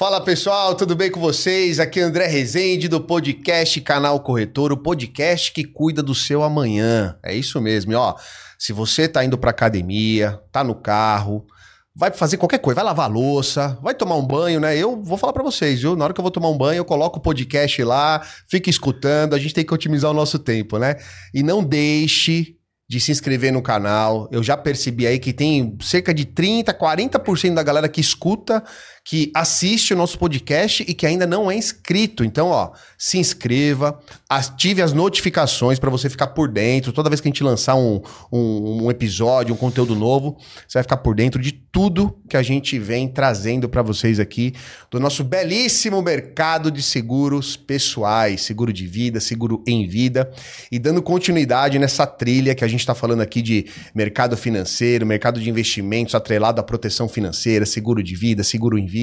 Fala pessoal, tudo bem com vocês? Aqui é André Rezende do podcast Canal Corretor, o podcast que cuida do seu amanhã. É isso mesmo, e ó. Se você tá indo pra academia, tá no carro, vai fazer qualquer coisa, vai lavar louça, vai tomar um banho, né? Eu vou falar para vocês, viu? Na hora que eu vou tomar um banho, eu coloco o podcast lá, fica escutando, a gente tem que otimizar o nosso tempo, né? E não deixe de se inscrever no canal. Eu já percebi aí que tem cerca de 30, 40% da galera que escuta que assiste o nosso podcast e que ainda não é inscrito. Então, ó, se inscreva, ative as notificações para você ficar por dentro. Toda vez que a gente lançar um, um, um, episódio, um conteúdo novo, você vai ficar por dentro de tudo que a gente vem trazendo para vocês aqui do nosso belíssimo mercado de seguros pessoais, seguro de vida, seguro em vida, e dando continuidade nessa trilha que a gente está falando aqui de mercado financeiro, mercado de investimentos atrelado à proteção financeira, seguro de vida, seguro em vida.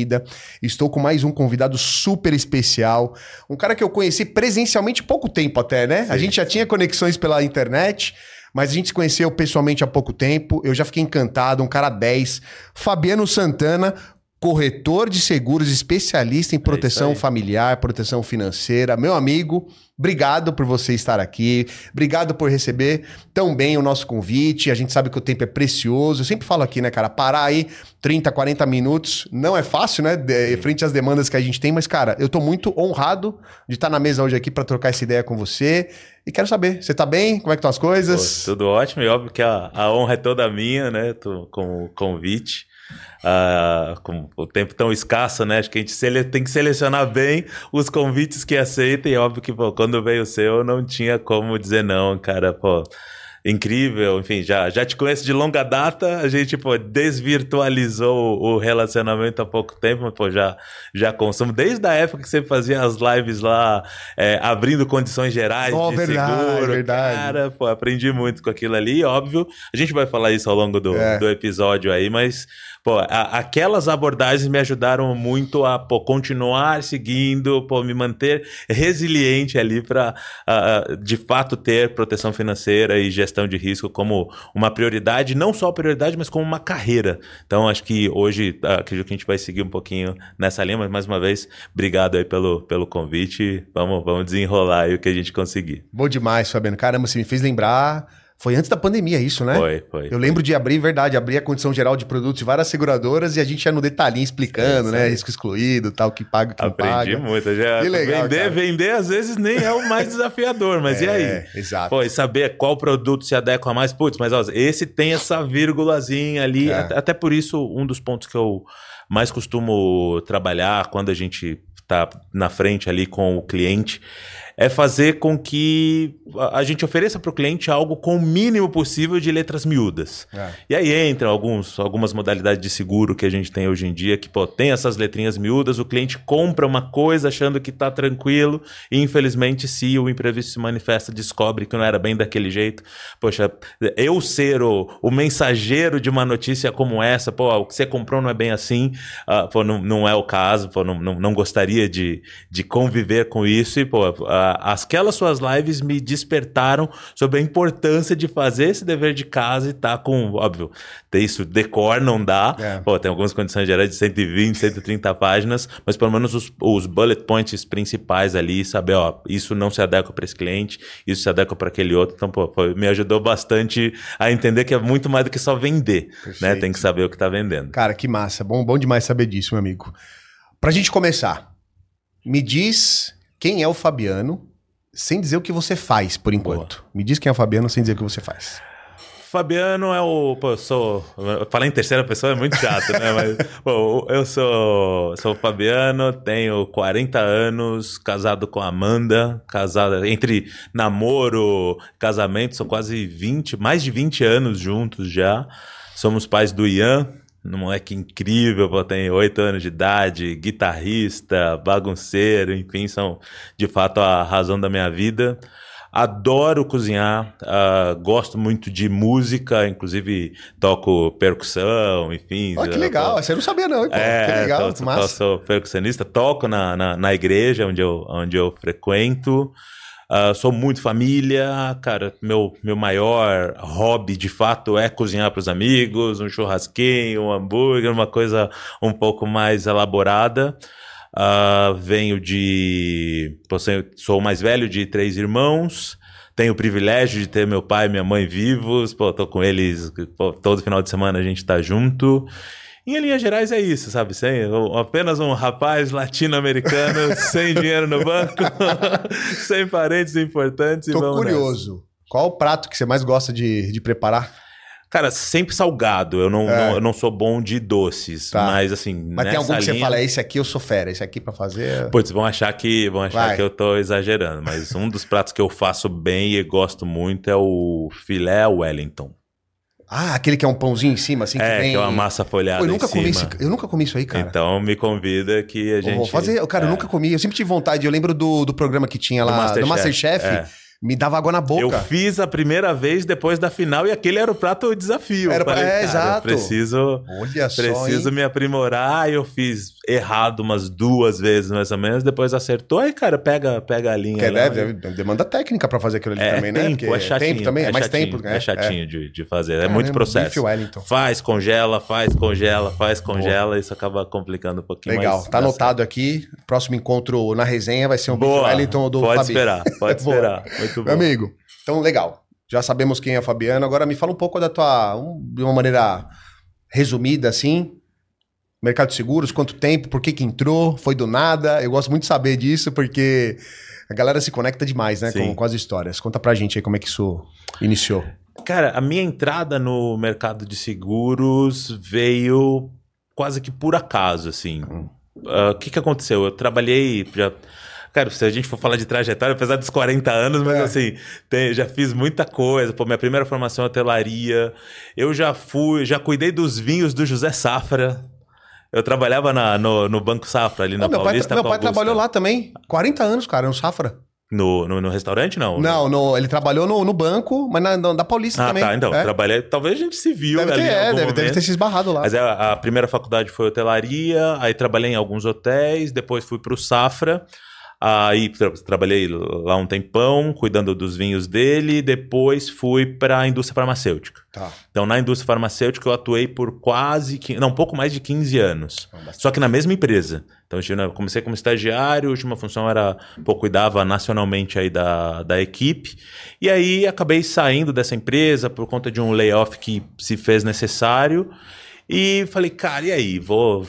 Estou com mais um convidado super especial, um cara que eu conheci presencialmente pouco tempo até, né? Sim. A gente já tinha conexões pela internet, mas a gente se conheceu pessoalmente há pouco tempo. Eu já fiquei encantado, um cara 10. Fabiano Santana, corretor de seguros, especialista em é proteção é familiar, proteção financeira. Meu amigo, obrigado por você estar aqui. Obrigado por receber tão bem o nosso convite. A gente sabe que o tempo é precioso. Eu sempre falo aqui, né, cara, parar aí 30, 40 minutos não é fácil, né, de, frente às demandas que a gente tem, mas cara, eu tô muito honrado de estar na mesa hoje aqui para trocar essa ideia com você. E quero saber, você tá bem? Como é que estão as coisas? Pô, tudo ótimo, e óbvio que a, a honra é toda minha, né, tô, com o convite uh, com o tempo tão escasso, né? Acho que a gente tem que selecionar bem os convites que aceitem. E óbvio que, pô, quando veio o seu, não tinha como dizer não, cara, pô incrível, enfim, já, já te conheço de longa data, a gente, pô, desvirtualizou o relacionamento há pouco tempo, mas, pô, já, já consumo, desde a época que você fazia as lives lá, é, abrindo condições gerais oh, de verdade, seguro, verdade. cara, pô, aprendi muito com aquilo ali, óbvio, a gente vai falar isso ao longo do, é. do episódio aí, mas pô, a, aquelas abordagens me ajudaram muito a pô, continuar seguindo, pô, me manter resiliente ali para de fato ter proteção financeira e gestão de risco como uma prioridade, não só prioridade, mas como uma carreira. Então acho que hoje acredito que a gente vai seguir um pouquinho nessa linha, mas mais uma vez, obrigado aí pelo, pelo convite. Vamos, vamos desenrolar aí o que a gente conseguir. Bom demais, Fabiano. Caramba, você me fez lembrar foi antes da pandemia isso, né? Foi, foi. Eu lembro de abrir, verdade, abrir a condição geral de produtos de várias seguradoras e a gente ia no detalhinho explicando, é, né? Risco excluído, tal, que paga, que Aprendi paga. Aprendi muito. Já que legal, vender, cara. vender às vezes nem é o mais desafiador, mas é, e aí? Exato. Pô, e saber qual produto se adequa mais, putz, mas ó, esse tem essa vírgulazinha ali. É. Até, até por isso, um dos pontos que eu mais costumo trabalhar quando a gente tá na frente ali com o cliente é fazer com que a gente ofereça para o cliente algo com o mínimo possível de letras miúdas. É. E aí entram alguns, algumas modalidades de seguro que a gente tem hoje em dia, que pô, tem essas letrinhas miúdas, o cliente compra uma coisa achando que está tranquilo, e infelizmente, se o imprevisto se manifesta, descobre que não era bem daquele jeito. Poxa, eu ser o, o mensageiro de uma notícia como essa, pô, o que você comprou não é bem assim, uh, pô, não, não é o caso, pô, não, não, não gostaria de, de conviver com isso, e pô, aquelas suas lives me despertaram sobre a importância de fazer esse dever de casa e tá com, óbvio, ter isso decor não dá. É. Pô, tem algumas condições gerais de 120, 130 páginas, mas pelo menos os, os bullet points principais ali, saber, ó, isso não se adequa para esse cliente, isso se adequa para aquele outro. Então, pô, foi, me ajudou bastante a entender que é muito mais do que só vender, Perfeito. né? Tem que saber o que tá vendendo. Cara, que massa. Bom, bom demais saber disso, meu amigo. Pra gente começar, me diz quem é o Fabiano sem dizer o que você faz, por enquanto. Boa. Me diz quem é o Fabiano sem dizer o que você faz. Fabiano é o. Pô, eu sou. Falar em terceira pessoa é muito chato, né? Mas, pô, eu sou, sou o Fabiano, tenho 40 anos, casado com a Amanda, casada entre namoro, casamento, são quase 20, mais de 20 anos juntos já. Somos pais do Ian, um moleque incrível, tem oito anos de idade, guitarrista, bagunceiro, enfim, são de fato a razão da minha vida. Adoro cozinhar, uh, gosto muito de música, inclusive toco percussão, enfim. Olha que legal, você não sabia não, pô. É, que legal, tô, massa. sou percussionista, toco na, na, na igreja onde eu, onde eu frequento. Uh, sou muito família, cara. Meu, meu maior hobby, de fato, é cozinhar para os amigos, um churrasquinho, um hambúrguer, uma coisa um pouco mais elaborada. Uh, venho de. Sou o mais velho de três irmãos. Tenho o privilégio de ter meu pai e minha mãe vivos. Pô, tô com eles pô, todo final de semana a gente tá junto. Em linhas gerais é isso, sabe? Sem, apenas um rapaz latino-americano sem dinheiro no banco, sem parentes importantes. Tô curioso. Nessa. Qual o prato que você mais gosta de, de preparar? Cara, sempre salgado. Eu não, é. não, eu não sou bom de doces. Tá. Mas assim. Mas tem algum que linha... você fala, esse aqui eu sou fera, esse aqui para fazer. Putz, vão achar que vão achar que eu tô exagerando. Mas um dos pratos que eu faço bem e gosto muito é o filé Wellington. Ah, aquele que é um pãozinho em cima, assim, que é, vem... que é uma massa folhada Pô, eu nunca comi Isso, eu nunca comi isso aí, cara. Então me convida que a gente... Vou fazer, cara, é. eu nunca comi. Eu sempre tive vontade. Eu lembro do, do programa que tinha lá, do Masterchef. Do Masterchef é me dava água na boca. Eu fiz a primeira vez depois da final e aquele era o prato desafio. Era, falei, é, exato. Preciso, Olha preciso só, me aprimorar. Eu fiz errado umas duas vezes mais ou menos, depois acertou. Aí, cara, pega, pega a linha. Que lá, deve, demanda técnica para fazer aquilo ali é, também, tempo, né? Porque é chatinho, tempo também, é, mais chatinho, tempo. Né? É chatinho De, de fazer, é muito processo. Faz, congela, faz, congela, faz, congela. Boa. Isso acaba complicando um pouquinho Legal, tá anotado aqui. Próximo encontro na resenha vai ser um Boa. Wellington do Pode Fabi. esperar, pode esperar. Muito bom. Meu amigo, então, legal. Já sabemos quem é a Fabiana. Agora me fala um pouco da tua. Um, de uma maneira resumida, assim. Mercado de seguros, quanto tempo, por que, que entrou, foi do nada. Eu gosto muito de saber disso, porque a galera se conecta demais, né, com, com, as histórias. Conta pra gente aí como é que isso iniciou. Cara, a minha entrada no mercado de seguros veio quase que por acaso, assim. Hum. Ah, o hum. uh, que, que aconteceu? Eu trabalhei. Já Cara, se a gente for falar de trajetória, apesar dos 40 anos, mas é. assim, tem, já fiz muita coisa. Pô, minha primeira formação é hotelaria. Eu já fui, já cuidei dos vinhos do José Safra. Eu trabalhava na, no, no Banco Safra, ali na meu Paulista. Pai, meu pai trabalhou lá também. 40 anos, cara, no Safra. No, no, no, restaurante, não? Não, no, ele trabalhou no, no banco, mas na, na Paulista ah, também. Ah, tá. Então, é. trabalhei... Talvez a gente se viu deve ali ter, é, deve, deve, ter se esbarrado lá. Mas a, é, a, primeira faculdade foi hotelaria, aí trabalhei em alguns hotéis, depois fui para o Safra. Aí tra trabalhei lá um tempão, cuidando dos vinhos dele, depois fui para a indústria farmacêutica. Tá. Então, na indústria farmacêutica, eu atuei por quase, não, pouco mais de 15 anos. Só que na mesma empresa. Então, eu comecei como estagiário, a última função era, pô, cuidava nacionalmente aí da, da equipe. E aí, acabei saindo dessa empresa por conta de um layoff que se fez necessário. E falei, cara, e aí? Vou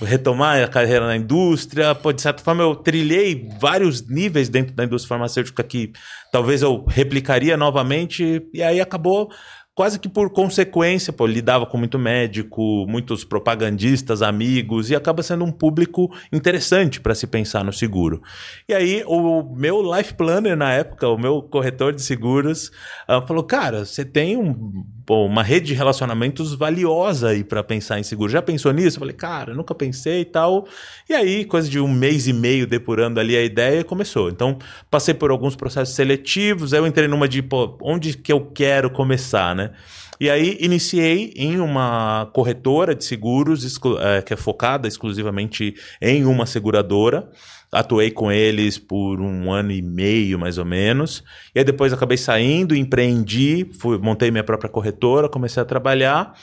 retomar a carreira na indústria. Pô, de certa forma, eu trilhei vários níveis dentro da indústria farmacêutica que talvez eu replicaria novamente, e aí acabou quase que por consequência, pô, lidava com muito médico, muitos propagandistas, amigos, e acaba sendo um público interessante para se pensar no seguro. E aí, o meu life planner na época, o meu corretor de seguros, uh, falou: Cara, você tem um, pô, uma rede de relacionamentos valiosa aí para pensar em seguro. Já pensou nisso? Eu falei: Cara, nunca pensei e tal. E aí, coisa de um mês e meio depurando ali a ideia, começou. Então, passei por alguns processos seletivos, aí eu entrei numa de, pô, onde que eu quero começar, né? E aí iniciei em uma corretora de seguros é, que é focada exclusivamente em uma seguradora. Atuei com eles por um ano e meio, mais ou menos. E aí depois acabei saindo, empreendi, fui, montei minha própria corretora, comecei a trabalhar.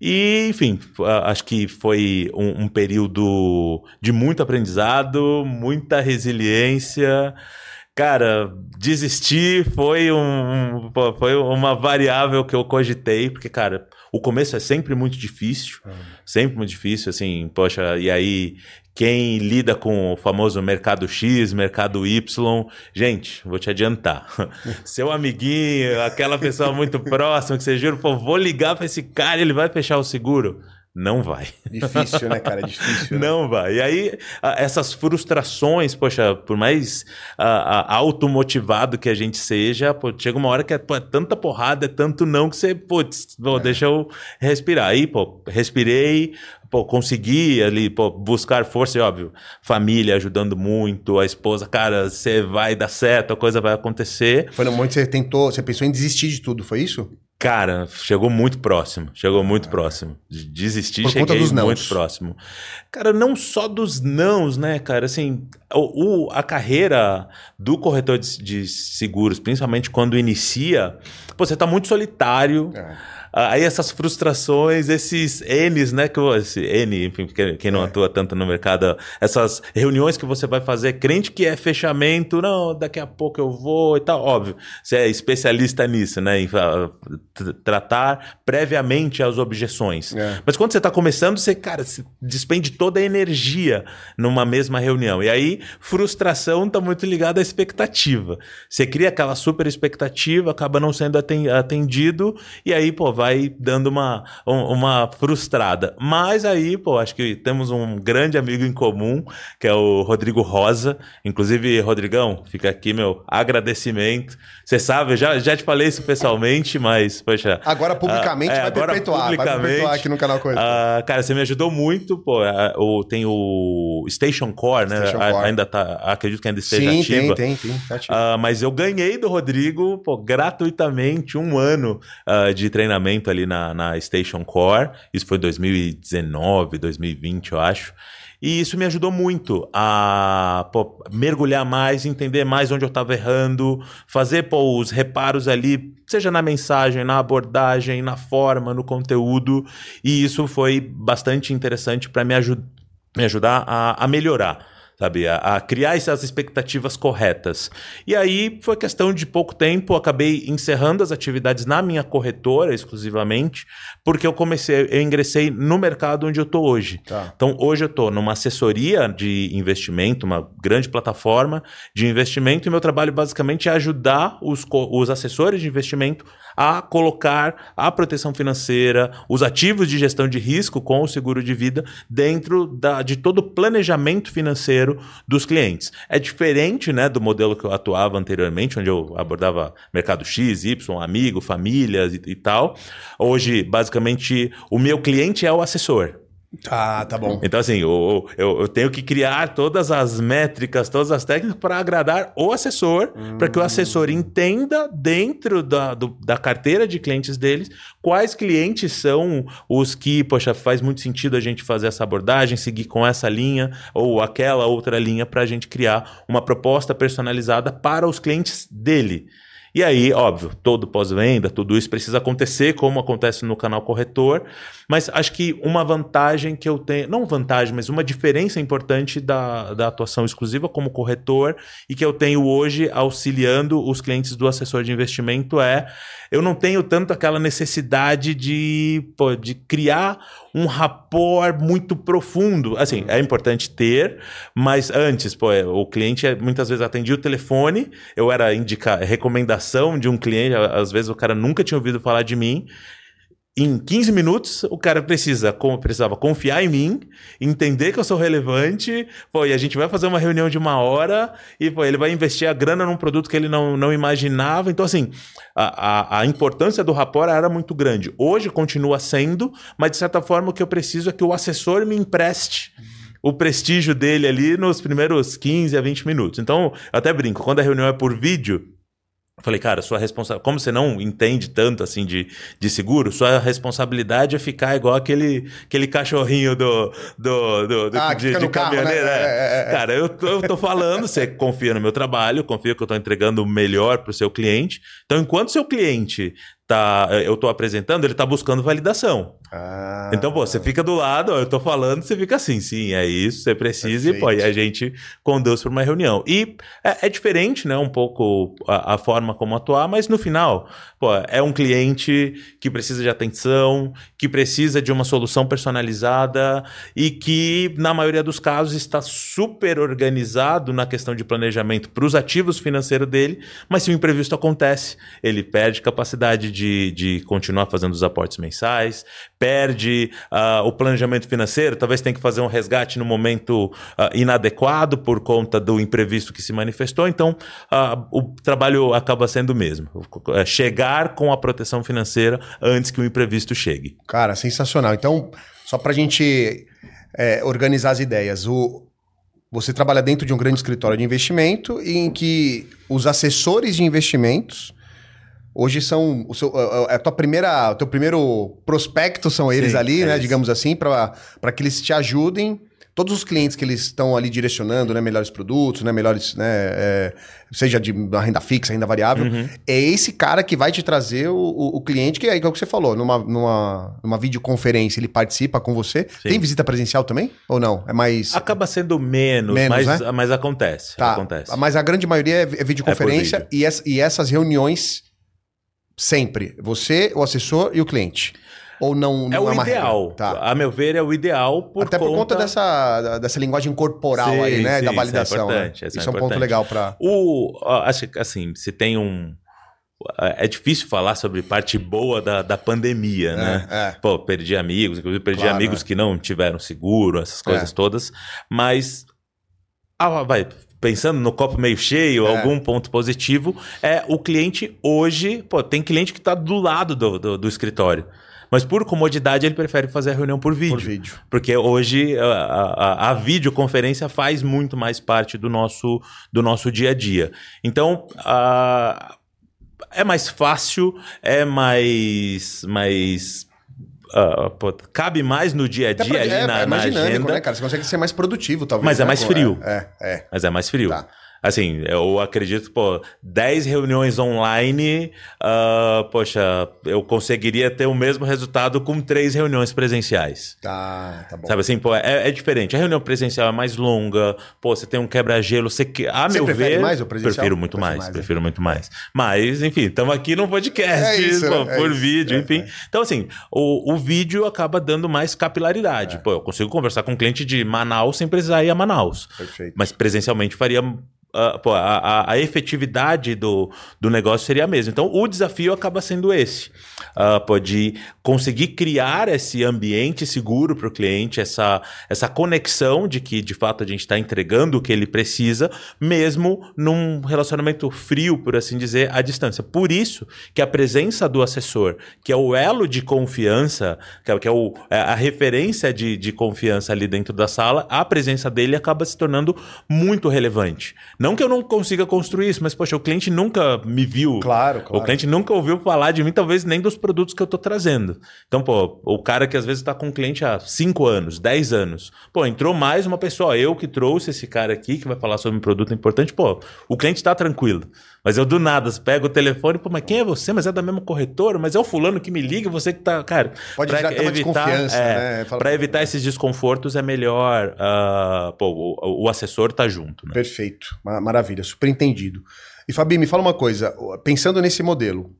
E, enfim, acho que foi um, um período de muito aprendizado, muita resiliência. Cara, desistir foi, um, foi uma variável que eu cogitei, porque, cara, o começo é sempre muito difícil, uhum. sempre muito difícil, assim, poxa, e aí quem lida com o famoso mercado X, mercado Y, gente, vou te adiantar. Seu amiguinho, aquela pessoa muito próxima que você jura, pô, vou ligar para esse cara, ele vai fechar o seguro. Não vai. Difícil, né, cara? Difícil. Né? Não vai. E aí, essas frustrações, poxa, por mais automotivado que a gente seja, pô, chega uma hora que é, pô, é tanta porrada, é tanto não que você, putz, é. deixa eu respirar. Aí, pô, respirei, pô, consegui ali, pô, buscar força, e óbvio, família ajudando muito, a esposa, cara, você vai dar certo, a coisa vai acontecer. Foi no momento que você tentou, você pensou em desistir de tudo, foi isso? Cara, chegou muito próximo. Chegou muito ah. próximo. De desistir, Por cheguei muito próximo. Cara, não só dos nãos, né, cara? Assim, o, o a carreira do corretor de, de, seguros, principalmente quando inicia, pô, você tá muito solitário. É. aí essas frustrações, esses N's, né? Que, esse N, enfim, quem não é. atua tanto no mercado, essas reuniões que você vai fazer, crente que é fechamento, não, daqui a pouco eu vou e tal. Óbvio, você é especialista nisso, né? Em tratar previamente as objeções. É. Mas quando você está começando, você, cara, você despende toda a energia numa mesma reunião. E aí, frustração está muito ligada à expectativa. Você cria aquela super expectativa, acaba não sendo atendido, e aí, pô, vai dando uma, uma frustrada. Mas aí, pô, acho que temos um grande amigo em comum, que é o Rodrigo Rosa. Inclusive, Rodrigão, fica aqui meu agradecimento. Você sabe, eu já, já te falei isso pessoalmente, mas, poxa. Agora publicamente uh, é, vai, agora perpetuar, publicamente, vai perpetuar aqui no canal Corretor. Uh, cara, você me ajudou muito, pô. Uh, tem o Station Core, né? Station Core. Ainda tá, acredito que ainda esteja Sim, ativa. Tem, tem, tem. Tá uh, mas eu ganhei do Rodrigo, pô, gratuitamente um ano uh, de treinamento ali na, na Station Core. Isso foi 2019, 2020, eu acho. E isso me ajudou muito a pô, mergulhar mais, entender mais onde eu estava errando, fazer pô, os reparos ali, seja na mensagem, na abordagem, na forma, no conteúdo. E isso foi bastante interessante para me, ajud me ajudar a, a melhorar sabe? A, a, criar essas expectativas corretas. E aí foi questão de pouco tempo, acabei encerrando as atividades na minha corretora exclusivamente, porque eu comecei, eu ingressei no mercado onde eu estou hoje. Tá. Então hoje eu estou numa assessoria de investimento, uma grande plataforma de investimento, e meu trabalho basicamente é ajudar os, os assessores de investimento a colocar a proteção financeira, os ativos de gestão de risco com o seguro de vida dentro da, de todo o planejamento financeiro dos clientes. É diferente né, do modelo que eu atuava anteriormente, onde eu abordava mercado X, Y, amigo, famílias e, e tal. Hoje, basicamente, o meu cliente é o assessor. Ah, tá bom. Então, assim, eu, eu, eu, tenho que criar todas as métricas, todas as técnicas para agradar o assessor, hum. para que o assessor entenda dentro da, do, da carteira de clientes deles quais clientes são os que, poxa, faz muito sentido a gente fazer essa abordagem, seguir com essa linha ou aquela outra linha para a gente criar uma proposta personalizada para os clientes dele. E aí, óbvio, todo pós-venda, tudo isso precisa acontecer como acontece no canal corretor, mas acho que uma vantagem que eu tenho, não vantagem, mas uma diferença importante da, da atuação exclusiva como corretor e que eu tenho hoje auxiliando os clientes do assessor de investimento é eu não tenho tanto aquela necessidade de, pô, de criar um rapport muito profundo. Assim, é importante ter, mas antes, pô, o cliente muitas vezes atendia o telefone, eu era indicar recomendação de um cliente, às vezes o cara nunca tinha ouvido falar de mim, em 15 minutos, o cara precisa, como precisava confiar em mim, entender que eu sou relevante, pô, e a gente vai fazer uma reunião de uma hora, e ele vai investir a grana num produto que ele não, não imaginava. Então, assim, a, a, a importância do rapport era muito grande. Hoje continua sendo, mas de certa forma o que eu preciso é que o assessor me empreste o prestígio dele ali nos primeiros 15 a 20 minutos. Então, eu até brinco, quando a reunião é por vídeo, falei, cara, sua responsabilidade. Como você não entende tanto assim de, de seguro, sua responsabilidade é ficar igual aquele, aquele cachorrinho do, do, do, do ah, de, de caminhoneiro. Né? É, é. Cara, eu, eu tô falando, você confia no meu trabalho, confia que eu tô entregando o melhor pro seu cliente. Então, enquanto seu cliente tá, eu tô apresentando, ele tá buscando validação. Ah. Então, pô, você fica do lado, ó, eu tô falando, você fica assim, sim, é isso, você precisa, Perfeito. e pô, e a gente conduz para uma reunião. E é, é, diferente, né, um pouco a, a, forma como atuar, mas no final, pô, é um cliente que precisa de atenção, que precisa de uma solução personalizada e que, na maioria dos casos, está super organizado na questão de planejamento para os ativos financeiros dele, mas se o imprevisto acontece, ele perde capacidade de, de continuar fazendo os aportes mensais, perde uh, o planejamento financeiro, talvez tenha que fazer um resgate no momento uh, inadequado por conta do imprevisto que se manifestou. Então, uh, o trabalho acaba sendo o mesmo: é chegar com a proteção financeira antes que o imprevisto chegue. Cara, sensacional. Então, só para a gente é, organizar as ideias, o, você trabalha dentro de um grande escritório de investimento em que os assessores de investimentos Hoje são o seu, a, a tua primeira, o teu primeiro prospecto são eles Sim, ali, é né? Isso. Digamos assim, para que eles te ajudem todos os clientes que eles estão ali direcionando, né, melhores produtos, né, melhores, né, é, seja de renda fixa, renda variável, uhum. é esse cara que vai te trazer o, o, o cliente, que é, que é o que você falou, numa, numa, numa videoconferência ele participa com você. Sim. Tem visita presencial também ou não? É mais acaba sendo menos, menos mas, né? mas acontece, tá. acontece. Mas a grande maioria é, é videoconferência é e, essa, e essas reuniões sempre você, o assessor e o cliente. Ou não, não é, o é ideal. Tá. A meu ver, é o ideal por Até por conta dessa, dessa linguagem corporal sim, aí, né? Sim, da validação. Isso é, importante, né? isso é, é um ponto legal para. O, acho que assim, se tem um. É difícil falar sobre parte boa da, da pandemia, é, né? É. Pô, perdi amigos, inclusive perdi claro, amigos é. que não tiveram seguro, essas coisas todas. Mas. Ah, vai, pensando no copo meio cheio, é. algum ponto positivo, é o cliente hoje, pô, tem cliente que está do lado do, do, do escritório. Mas por comodidade, ele prefere fazer a reunião por vídeo. Por vídeo. Porque hoje a, a, a, videoconferência faz muito mais parte do nosso, do nosso dia a dia. Então, a, é mais fácil, é mais. mais Uh, pô, cabe mais no dia a dia pra, ali é, na, é mais na dinâmico, agenda. Né, cara? Você consegue ser mais produtivo, talvez. Mas é né? mais frio. É, é. Mas é mais frio. Tá. Assim, eu acredito, pô, 10 reuniões online, uh, poxa, eu conseguiria ter o mesmo resultado com três reuniões presenciais. Tá, tá bom. Sabe assim, pô, é, é diferente. A reunião presencial é mais longa, pô, você tem um quebra-gelo, você que. A você meu ver. mais o presencial? Prefiro muito mais, mais, prefiro é. muito mais. Mas, enfim, estamos aqui no podcast, é isso, pô, é por vídeo, é, enfim. É. Então, assim, o, o vídeo acaba dando mais capilaridade. Pô, eu consigo conversar com um cliente de Manaus sem precisar ir a Manaus. Perfeito. Mas presencialmente faria A, a, efetividade do, do negócio seria a mesma. Então, o desafio acaba sendo esse: uh, pô, de conseguir criar esse ambiente seguro para o cliente, essa, essa conexão de que, de fato, a gente está entregando o que ele precisa, mesmo num relacionamento frio, por assim dizer, à distância. Por isso que a presença do assessor, que é o elo de confiança, que é, que é o, é a referência de, de confiança ali dentro da sala, a presença dele acaba se tornando muito relevante. Não que eu não consiga construir isso, mas, poxa, o cliente nunca me viu. Claro, claro. O cliente nunca ouviu falar de mim, talvez nem dos produtos que eu estou trazendo. Então, pô, o cara que às vezes está com um cliente há 5 anos, 10 anos. Pô, entrou mais uma pessoa, eu que trouxe esse cara aqui que vai falar sobre um produto importante. Pô, o cliente está tranquilo. Mas eu do nada pego o telefone, pô, mas quem é você? Mas é da mesma corretora? Mas é o fulano que me liga, você que tá. Cara, pode pra evitar, é, né? Para evitar esses desconfortos é melhor uh, pô, o, o, assessor tá junto. Né? Perfeito. Maravilha, super entendido. E Fabi, me fala uma coisa, pensando nesse modelo,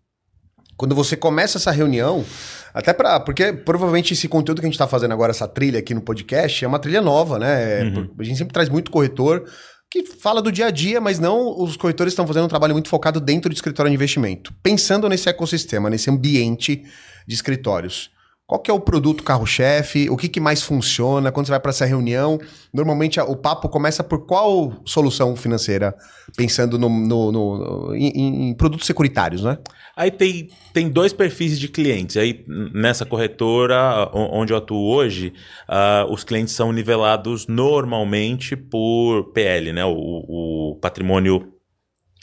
quando você começa essa reunião, até para porque provavelmente esse conteúdo que a gente está fazendo agora, essa trilha aqui no podcast, é uma trilha nova, né? Uhum. A gente sempre traz muito corretor que fala do dia a dia, mas não os corretores estão fazendo um trabalho muito focado dentro do escritório de investimento. Pensando nesse ecossistema, nesse ambiente de escritórios. Qual que é o produto carro-chefe? O que, que mais funciona? Quando você vai para essa reunião, normalmente o papo começa por qual solução financeira? Pensando no, no, no em, em, produtos securitários, né? Aí tem, tem dois perfis de clientes. Aí nessa corretora onde eu atuo hoje, uh, os clientes são nivelados normalmente por PL, né? O, o patrimônio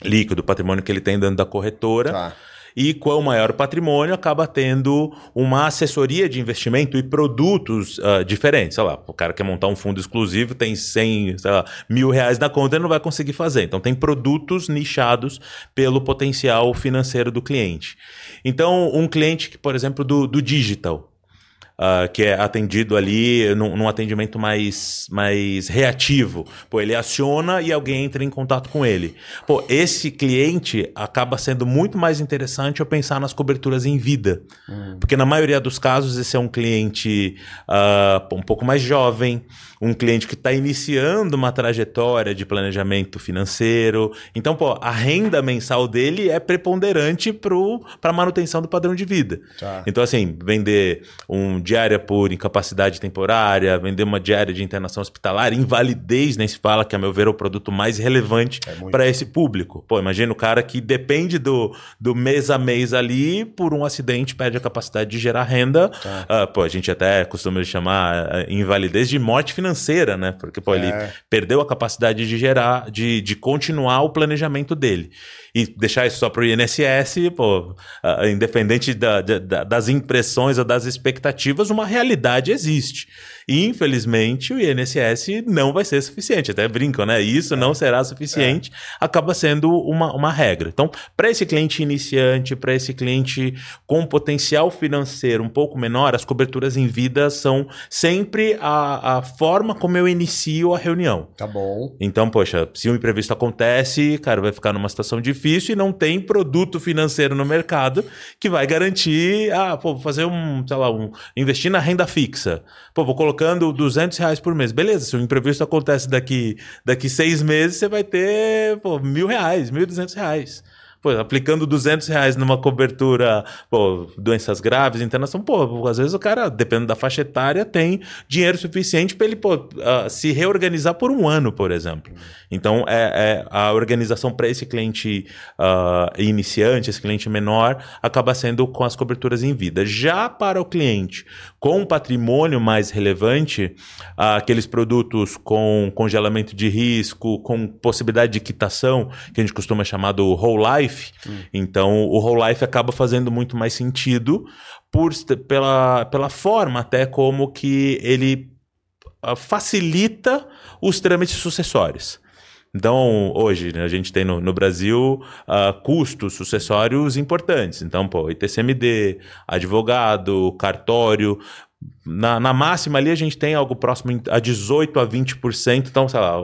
líquido, o patrimônio que ele tem dentro da corretora. Tá e maior o patrimônio, acaba tendo uma assessoria de investimento e produtos uh, diferentes. Sei lá, o cara quer montar um fundo exclusivo, tem 100, lá, mil reais na conta, ele não vai conseguir fazer. Então, tem produtos nichados pelo potencial financeiro do cliente. Então, um cliente que, por exemplo, do, do digital, uh, que é atendido ali num, num, atendimento mais, mais reativo. Pô, ele aciona e alguém entra em contato com ele. Pô, esse cliente acaba sendo muito mais interessante eu pensar nas coberturas em vida. Uhum. Porque na maioria dos casos esse é um cliente uh, um pouco mais jovem, um cliente que está iniciando uma trajetória de planejamento financeiro. Então, pô, a renda mensal dele é preponderante para a manutenção do padrão de vida. Tá. Então, assim, vender um diária por incapacidade temporária, vender uma diária de internação hospitalar, invalidez, nem se fala, que a meu ver é o produto mais relevante é para esse público. Pô, imagina o cara que depende do, do mês a mês ali, por um acidente perde a capacidade de gerar renda. Tá. Uh, pô, a gente até costuma chamar uh, invalidez de morte financeira financeira, né? Porque pô, é. ele perdeu a capacidade de gerar, de, de continuar o planejamento dele e deixar isso só para o INSS, pô, independente da, da, das impressões ou das expectativas, uma realidade existe. E, infelizmente, o INSS não vai ser suficiente. Até brincam, né? Isso é. não será suficiente, é. acaba sendo uma, uma regra. Então, para esse cliente iniciante, para esse cliente com potencial financeiro um pouco menor, as coberturas em vida são sempre a, a forma como eu inicio a reunião. Tá bom. Então, poxa, se um imprevisto acontece, cara, vai ficar numa situação difícil e não tem produto financeiro no mercado que vai garantir, ah, pô, vou fazer um, sei lá, um, investir na renda fixa. Pô, vou colocando 200 reais por mês. Beleza, se o imprevisto acontece daqui, daqui seis meses, você vai ter pô, mil reais, mil duzentos reais. Pô, aplicando 200 reais numa cobertura, pô, doenças graves, internação, pô, às vezes o cara, dependendo da faixa etária, tem dinheiro suficiente para ele pô, uh, se reorganizar por um ano, por exemplo. Então, é, é a organização para esse cliente uh, iniciante, esse cliente menor, acaba sendo com as coberturas em vida. Já para o cliente com um patrimônio mais relevante, uh, aqueles produtos com congelamento de risco, com possibilidade de quitação, que a gente costuma chamar do whole life, life. Hum. Então, o whole life acaba fazendo muito mais sentido por, pela, pela forma até como que ele uh, facilita os trâmites sucessórios. Então, hoje, né, a gente tem no, no Brasil uh, custos sucessórios importantes. Então, pô, ITCMD, advogado, cartório. Na, na máxima ali, a gente tem algo próximo a 18% a 20%. Então, sei lá,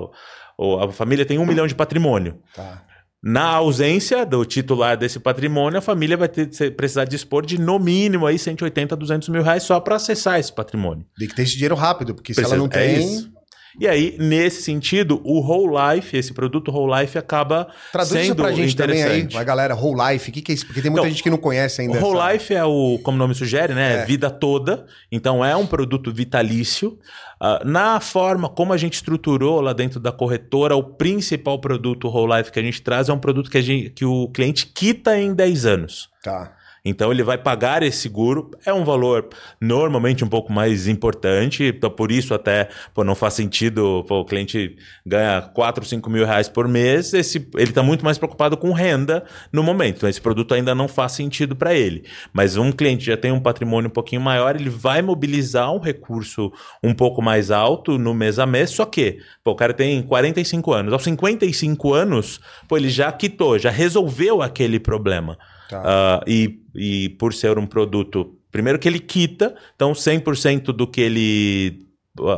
o, a família tem um milhão de patrimônio. Tá. Na ausência do titular desse patrimônio, a família vai ter, precisar dispor de no mínimo aí 180, 200 mil reais só para acessar esse patrimônio. Tem que ter esse dinheiro rápido, porque Precisa, se ela não é tem. É e aí, nesse sentido, o Whole Life, esse produto Whole Life, acaba Traduz sendo isso pra gente também aí, a galera, Whole Life, o que, que é isso? Porque tem muita então, gente que não conhece ainda. O Whole essa... Life é o, como o nome sugere, né? É. Vida toda. Então, é um produto vitalício. Uh, na forma como a gente estruturou lá dentro da corretora, o principal produto Whole Life que a gente traz é um produto que, a gente, que o cliente quita em 10 anos. Tá. Então ele vai pagar esse seguro, é um valor normalmente um pouco mais importante, então por isso até pô, não faz sentido pô, o cliente ganha 4, 5 mil reais por mês, esse, ele está muito mais preocupado com renda no momento, então esse produto ainda não faz sentido para ele. Mas um cliente já tem um patrimônio um pouquinho maior, ele vai mobilizar um recurso um pouco mais alto no mês a mês, só que pô, o cara tem 45 anos, aos 55 anos, pô, ele já quitou, já resolveu aquele problema. Tá. Uh, e, e por ser um produto, primeiro que ele quita, então 100% do que ele,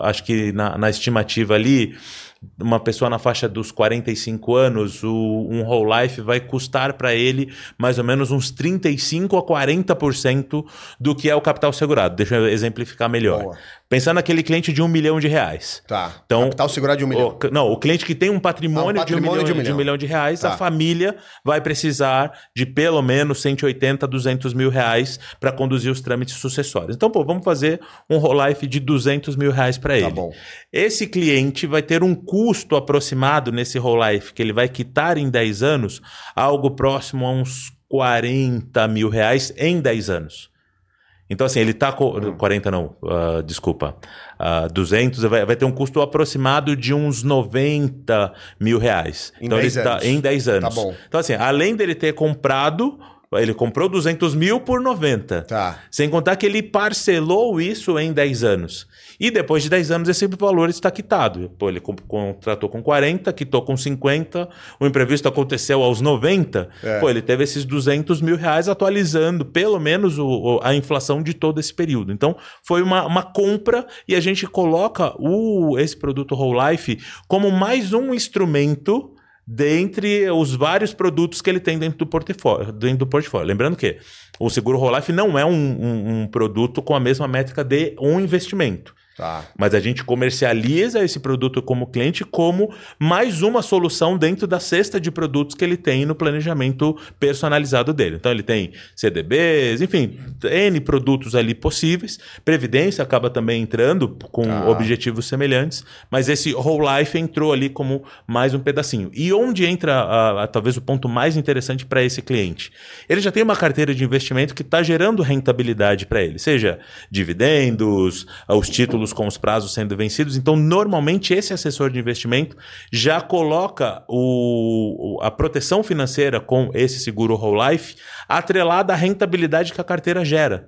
acho que na, na estimativa ali, uma pessoa na faixa dos 45 anos, o, um whole life vai custar para ele mais ou menos uns 35 a 40% do que é o capital segurado. Deixa eu exemplificar melhor. Boa. Pensando naquele cliente de um milhão de reais. Tá. Então, Capital segurado de um milhão. O, não, o cliente que tem um patrimônio, ah, um patrimônio de, um milhão, de, um milhão. de, um milhão. de reais, tá. a família vai precisar de pelo menos 180, 200 mil reais para conduzir os trâmites sucessórios. Então, pô, vamos fazer um whole life de 200 mil reais para tá ele. Tá bom. Esse cliente vai ter um custo aproximado nesse whole life que ele vai quitar em 10 anos, algo próximo a uns 40 mil reais em 10 anos. Então, assim, ele está com. 40 não, uh, desculpa. Uh, 200, vai, vai, ter um custo aproximado de uns 90 mil reais. Em então, 10 ele anos. Tá, em 10 anos. Tá bom. Então, assim, além dele ter comprado ele comprou 200 mil por 90. Tá. Sem contar que ele parcelou isso em 10 anos. E depois de 10 anos esse valor está quitado. Pô, ele contratou com 40, quitou com 50, o imprevisto aconteceu aos 90. É. Pô, ele teve esses 200 mil reais atualizando pelo menos o, a inflação de todo esse período. Então foi uma, uma compra e a gente coloca o, esse produto Whole Life como mais um instrumento dentre os vários produtos que ele tem dentro do portfólio. Dentro do portfólio. Lembrando que o seguro Whole Life não é um, um, um produto com a mesma métrica de um investimento. Tá. Mas a gente comercializa esse produto como cliente como mais uma solução dentro da cesta de produtos que ele tem no planejamento personalizado dele. Então ele tem CDBs, enfim, N produtos ali possíveis. Previdência acaba também entrando com tá. objetivos semelhantes, mas esse Whole Life entrou ali como mais um pedacinho. E onde entra a, a, talvez o ponto mais interessante para esse cliente? Ele já tem uma carteira de investimento que está gerando rentabilidade para ele, seja dividendos, os títulos com os prazos sendo vencidos. Então, normalmente, esse assessor de investimento já coloca o, a proteção financeira com esse seguro whole life atrelada à rentabilidade que a carteira gera.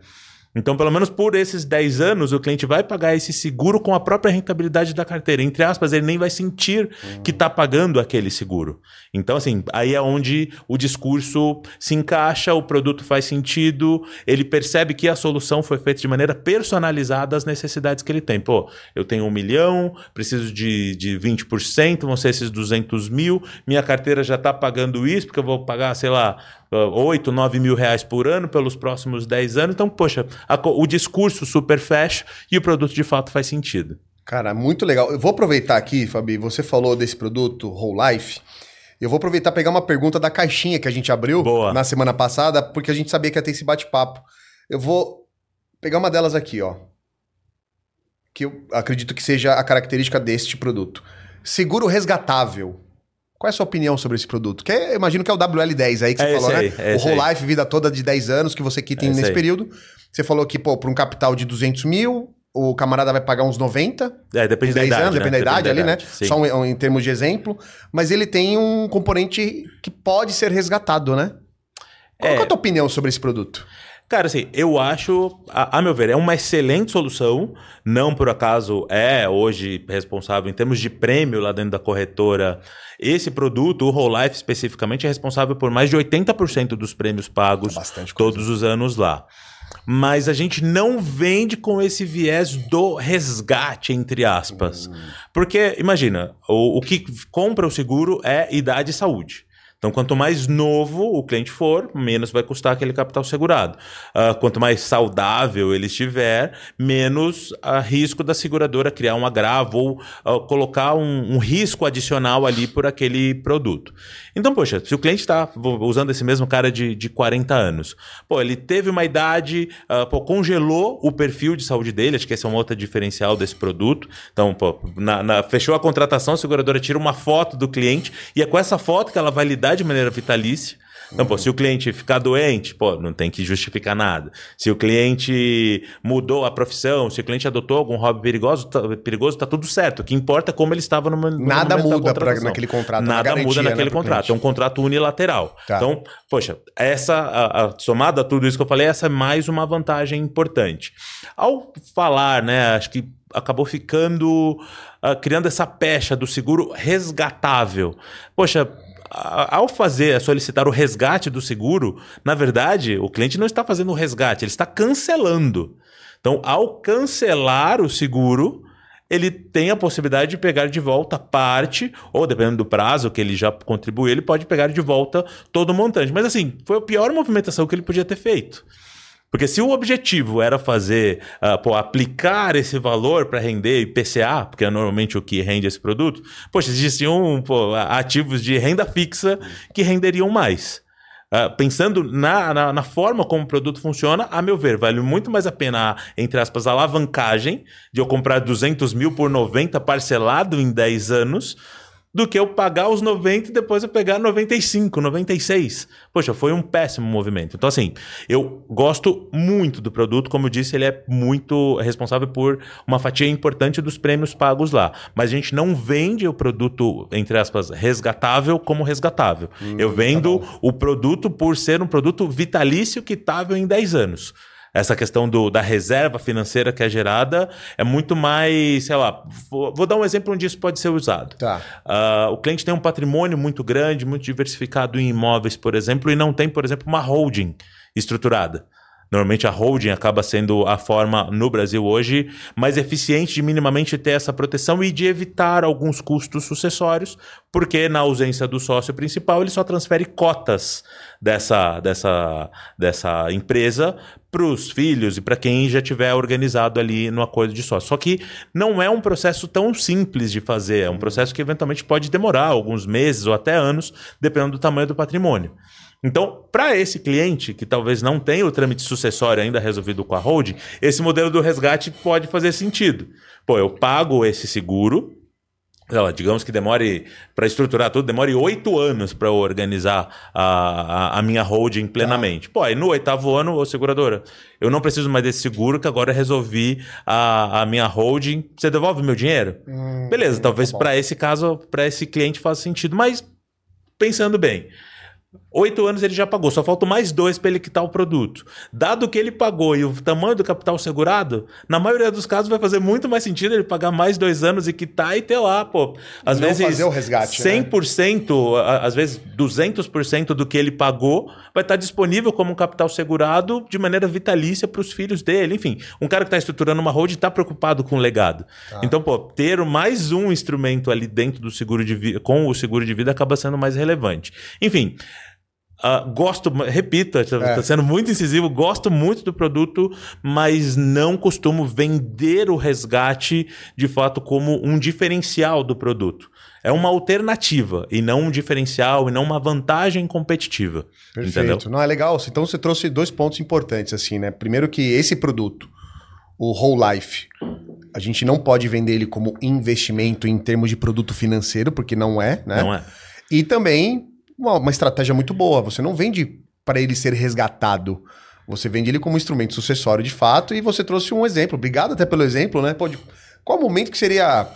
Então, pelo menos por esses 10 anos, o cliente vai pagar esse seguro com a própria rentabilidade da carteira. Entre aspas, ele nem vai sentir que está pagando aquele seguro. Então, assim, aí é onde o discurso se encaixa, o produto faz sentido, ele percebe que a solução foi feita de maneira personalizada às necessidades que ele tem. Pô, eu tenho um milhão, preciso de, de 20%, vão ser esses 200 mil, minha carteira já está pagando isso, porque eu vou pagar, sei lá, 8, 9 mil reais por ano pelos próximos 10 anos. Então, poxa, a, o discurso super fecha e o produto de fato faz sentido. Cara, muito legal. Eu vou aproveitar aqui, Fabi, você falou desse produto Whole Life. Eu vou aproveitar pegar uma pergunta da caixinha que a gente abriu Boa. na semana passada, porque a gente sabia que ia ter esse bate-papo. Eu vou pegar uma delas aqui, ó. Que eu acredito que seja a característica deste produto. Seguro resgatável. Qual é a sua opinião sobre esse produto? Que é, imagino que é o WL10 aí que você é falou, né? É o Whole Life, vida toda de 10 anos que você quita é nesse aí. período. Você falou que, pô, para um capital de 200 mil, o camarada vai pagar uns 90. É, depende da idade. Anos, né? depende da idade depende ali, da idade, né? Sim. Só um, um, em termos de exemplo. Mas ele tem um componente que pode ser resgatado, né? Qual é, é a tua opinião sobre esse produto? Cara, assim, eu acho, a, a, meu ver, é uma excelente solução. Não por acaso é hoje responsável em termos de prêmio lá dentro da corretora. Esse produto, o Whole Life especificamente, é responsável por mais de 80% dos prêmios pagos é todos os anos lá. Mas a gente não vende com esse viés do resgate, entre aspas. Hum. Porque, imagina, o, o que compra o seguro é idade e saúde. Então, quanto mais novo o cliente for, menos vai custar aquele capital segurado. Uh, quanto mais saudável ele estiver, menos uh, risco da seguradora criar um agravo ou uh, colocar um, um, risco adicional ali por aquele produto. Então, poxa, se o cliente está usando esse mesmo cara de, de 40 anos, pô, ele teve uma idade, pô, congelou o perfil de saúde dele, acho que esse é um outro diferencial desse produto. Então, pô, na, na, fechou a contratação, a seguradora tira uma foto do cliente e é com essa foto que ela vai lidar de maneira vitalícia. Então, uhum. pô, se o cliente ficar doente, pô, não tem que justificar nada. Se o cliente mudou a profissão, se o cliente adotou algum hobby perigoso, tá, perigoso, tá tudo certo. O que importa é como ele estava no, no Nada muda pra, naquele contrato. Nada garantia, muda naquele né, contrato. É um contrato unilateral. Tá. Então, poxa, essa, a, a, somada a tudo isso que eu falei, essa é mais uma vantagem importante. Ao falar, né, acho que acabou ficando, uh, criando essa pecha do seguro resgatável. Poxa, ao fazer, solicitar o resgate do seguro, na verdade, o cliente não está fazendo o resgate, ele está cancelando. Então, ao cancelar o seguro, ele tem a possibilidade de pegar de volta parte, ou dependendo do prazo que ele já contribuiu, ele pode pegar de volta todo o montante. Mas assim, foi a pior movimentação que ele podia ter feito. Porque se o objetivo era fazer, uh, pô, aplicar esse valor para render IPCA, porque é normalmente o que rende esse produto, poxa, existiam pô, ativos de renda fixa que renderiam mais. Uh, pensando na, na, na, forma como o produto funciona, a meu ver, vale muito mais a pena, entre aspas, a alavancagem de eu comprar 200 mil por 90 parcelado em 10 anos do que eu pagar os 90 e depois eu pegar 95, 96. Poxa, foi um péssimo movimento. Então, assim, eu gosto muito do produto. Como eu disse, ele é muito responsável por uma fatia importante dos prêmios pagos lá. Mas a gente não vende o produto, entre aspas, resgatável como resgatável. Hum, eu vendo tá o produto por ser um produto vitalício quitável em 10 anos essa questão do, da reserva financeira que é gerada é muito mais, sei lá, vou, vou dar um exemplo onde isso pode ser usado. Tá. Uh, o cliente tem um patrimônio muito grande, muito diversificado em imóveis, por exemplo, e não tem, por exemplo, uma holding estruturada. Normalmente a holding acaba sendo a forma no Brasil hoje mais eficiente de minimamente ter essa proteção e de evitar alguns custos sucessórios, porque na ausência do sócio principal ele só transfere cotas dessa, dessa, dessa empresa para os filhos e para quem já tiver organizado ali no acordo de sócio. Só que não é um processo tão simples de fazer, é um processo que eventualmente pode demorar alguns meses ou até anos, dependendo do tamanho do patrimônio. Então, para esse cliente que talvez não tenha o trâmite sucessório ainda resolvido com a holding, esse modelo do resgate pode fazer sentido. Pô, eu pago esse seguro, Lá, digamos que demore para estruturar tudo, demore oito anos para organizar a, a, a, minha holding plenamente. Tá. Pô, aí no oitavo ano, ô seguradora, eu não preciso mais desse seguro, que agora resolvi a, a minha holding. Você devolve meu dinheiro? Hum, Beleza, talvez tá para esse caso, para esse cliente faça sentido, mas pensando bem. Oito anos ele já pagou, só faltam mais dois para ele quitar o produto. Dado que ele pagou e o tamanho do capital segurado, na maioria dos casos vai fazer muito mais sentido ele pagar mais dois anos e quitar e ter lá, pô. Às Não vezes fazer o resgate, 100%, né? às vezes 200% do que ele pagou vai estar disponível como um capital segurado de maneira vitalícia para os filhos dele. Enfim, um cara que está estruturando uma hold está preocupado com o legado. Tá. Então, pô, ter mais um instrumento ali dentro do seguro de vida, com o seguro de vida acaba sendo mais relevante. Enfim, Uh, gosto, repito, estou é. sendo muito incisivo, gosto muito do produto, mas não costumo vender o resgate de fato como um diferencial do produto. É uma alternativa e não um diferencial e não uma vantagem competitiva. Perfeito. Entendeu? Não é legal. Então você trouxe dois pontos importantes assim, né? Primeiro que esse produto, o Whole Life, a gente não pode vender ele como investimento em termos de produto financeiro, porque não é, né? Não é. E também uma, uma estratégia muito boa. Você não vende para ele ser resgatado. Você vende ele como instrumento sucessório de fato e você trouxe um exemplo. Obrigado até pelo exemplo, né? Pode... Qual momento que seria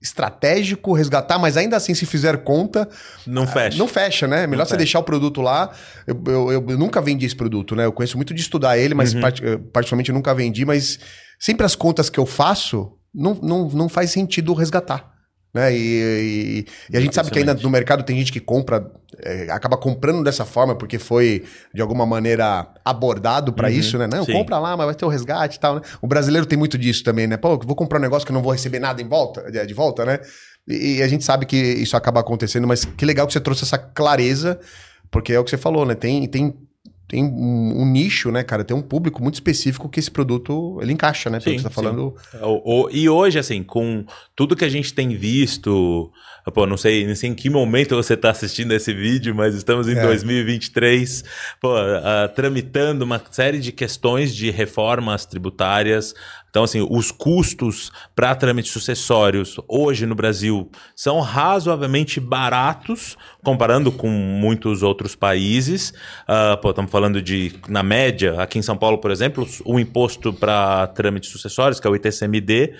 estratégico resgatar, mas ainda assim, se fizer conta. Não ah, fecha. Não fecha, né? Melhor não você fecha. deixar o produto lá. Eu, eu, eu, nunca vendi esse produto, né? Eu conheço muito de estudar ele, mas uhum. part, particularmente eu nunca vendi, mas sempre as contas que eu faço não, não, não faz sentido resgatar. Né? E, e, e a gente sabe que ainda no mercado tem gente que compra, é, acaba comprando dessa forma porque foi de alguma maneira abordado para uhum, isso, né? Não, sim. compra lá, mas vai ter o resgate e tal, né? O brasileiro tem muito disso também, né? Pô, vou comprar um negócio que eu não vou receber nada em volta, de, de volta, né? E, e, a gente sabe que isso acaba acontecendo, mas que legal que você trouxe essa clareza, porque é o que você falou, né? Tem, tem tem um, um, nicho, né, cara? Tem um público muito específico que esse produto ele encaixa, né? Sim, que você tá falando. O, o, e hoje, assim, com tudo que a gente tem visto, pô, não sei, não sei em que momento você está assistindo esse vídeo, mas estamos em é. 2023, pô, uh, tramitando uma série de questões de reformas tributárias, então, assim, os custos para trâmites sucessórios hoje no Brasil são razoavelmente baratos, comparando com muitos outros países. Uh, pô, estamos falando de, na média, aqui em São Paulo, por exemplo, o imposto para trâmites sucessórios, que é o ITCMD,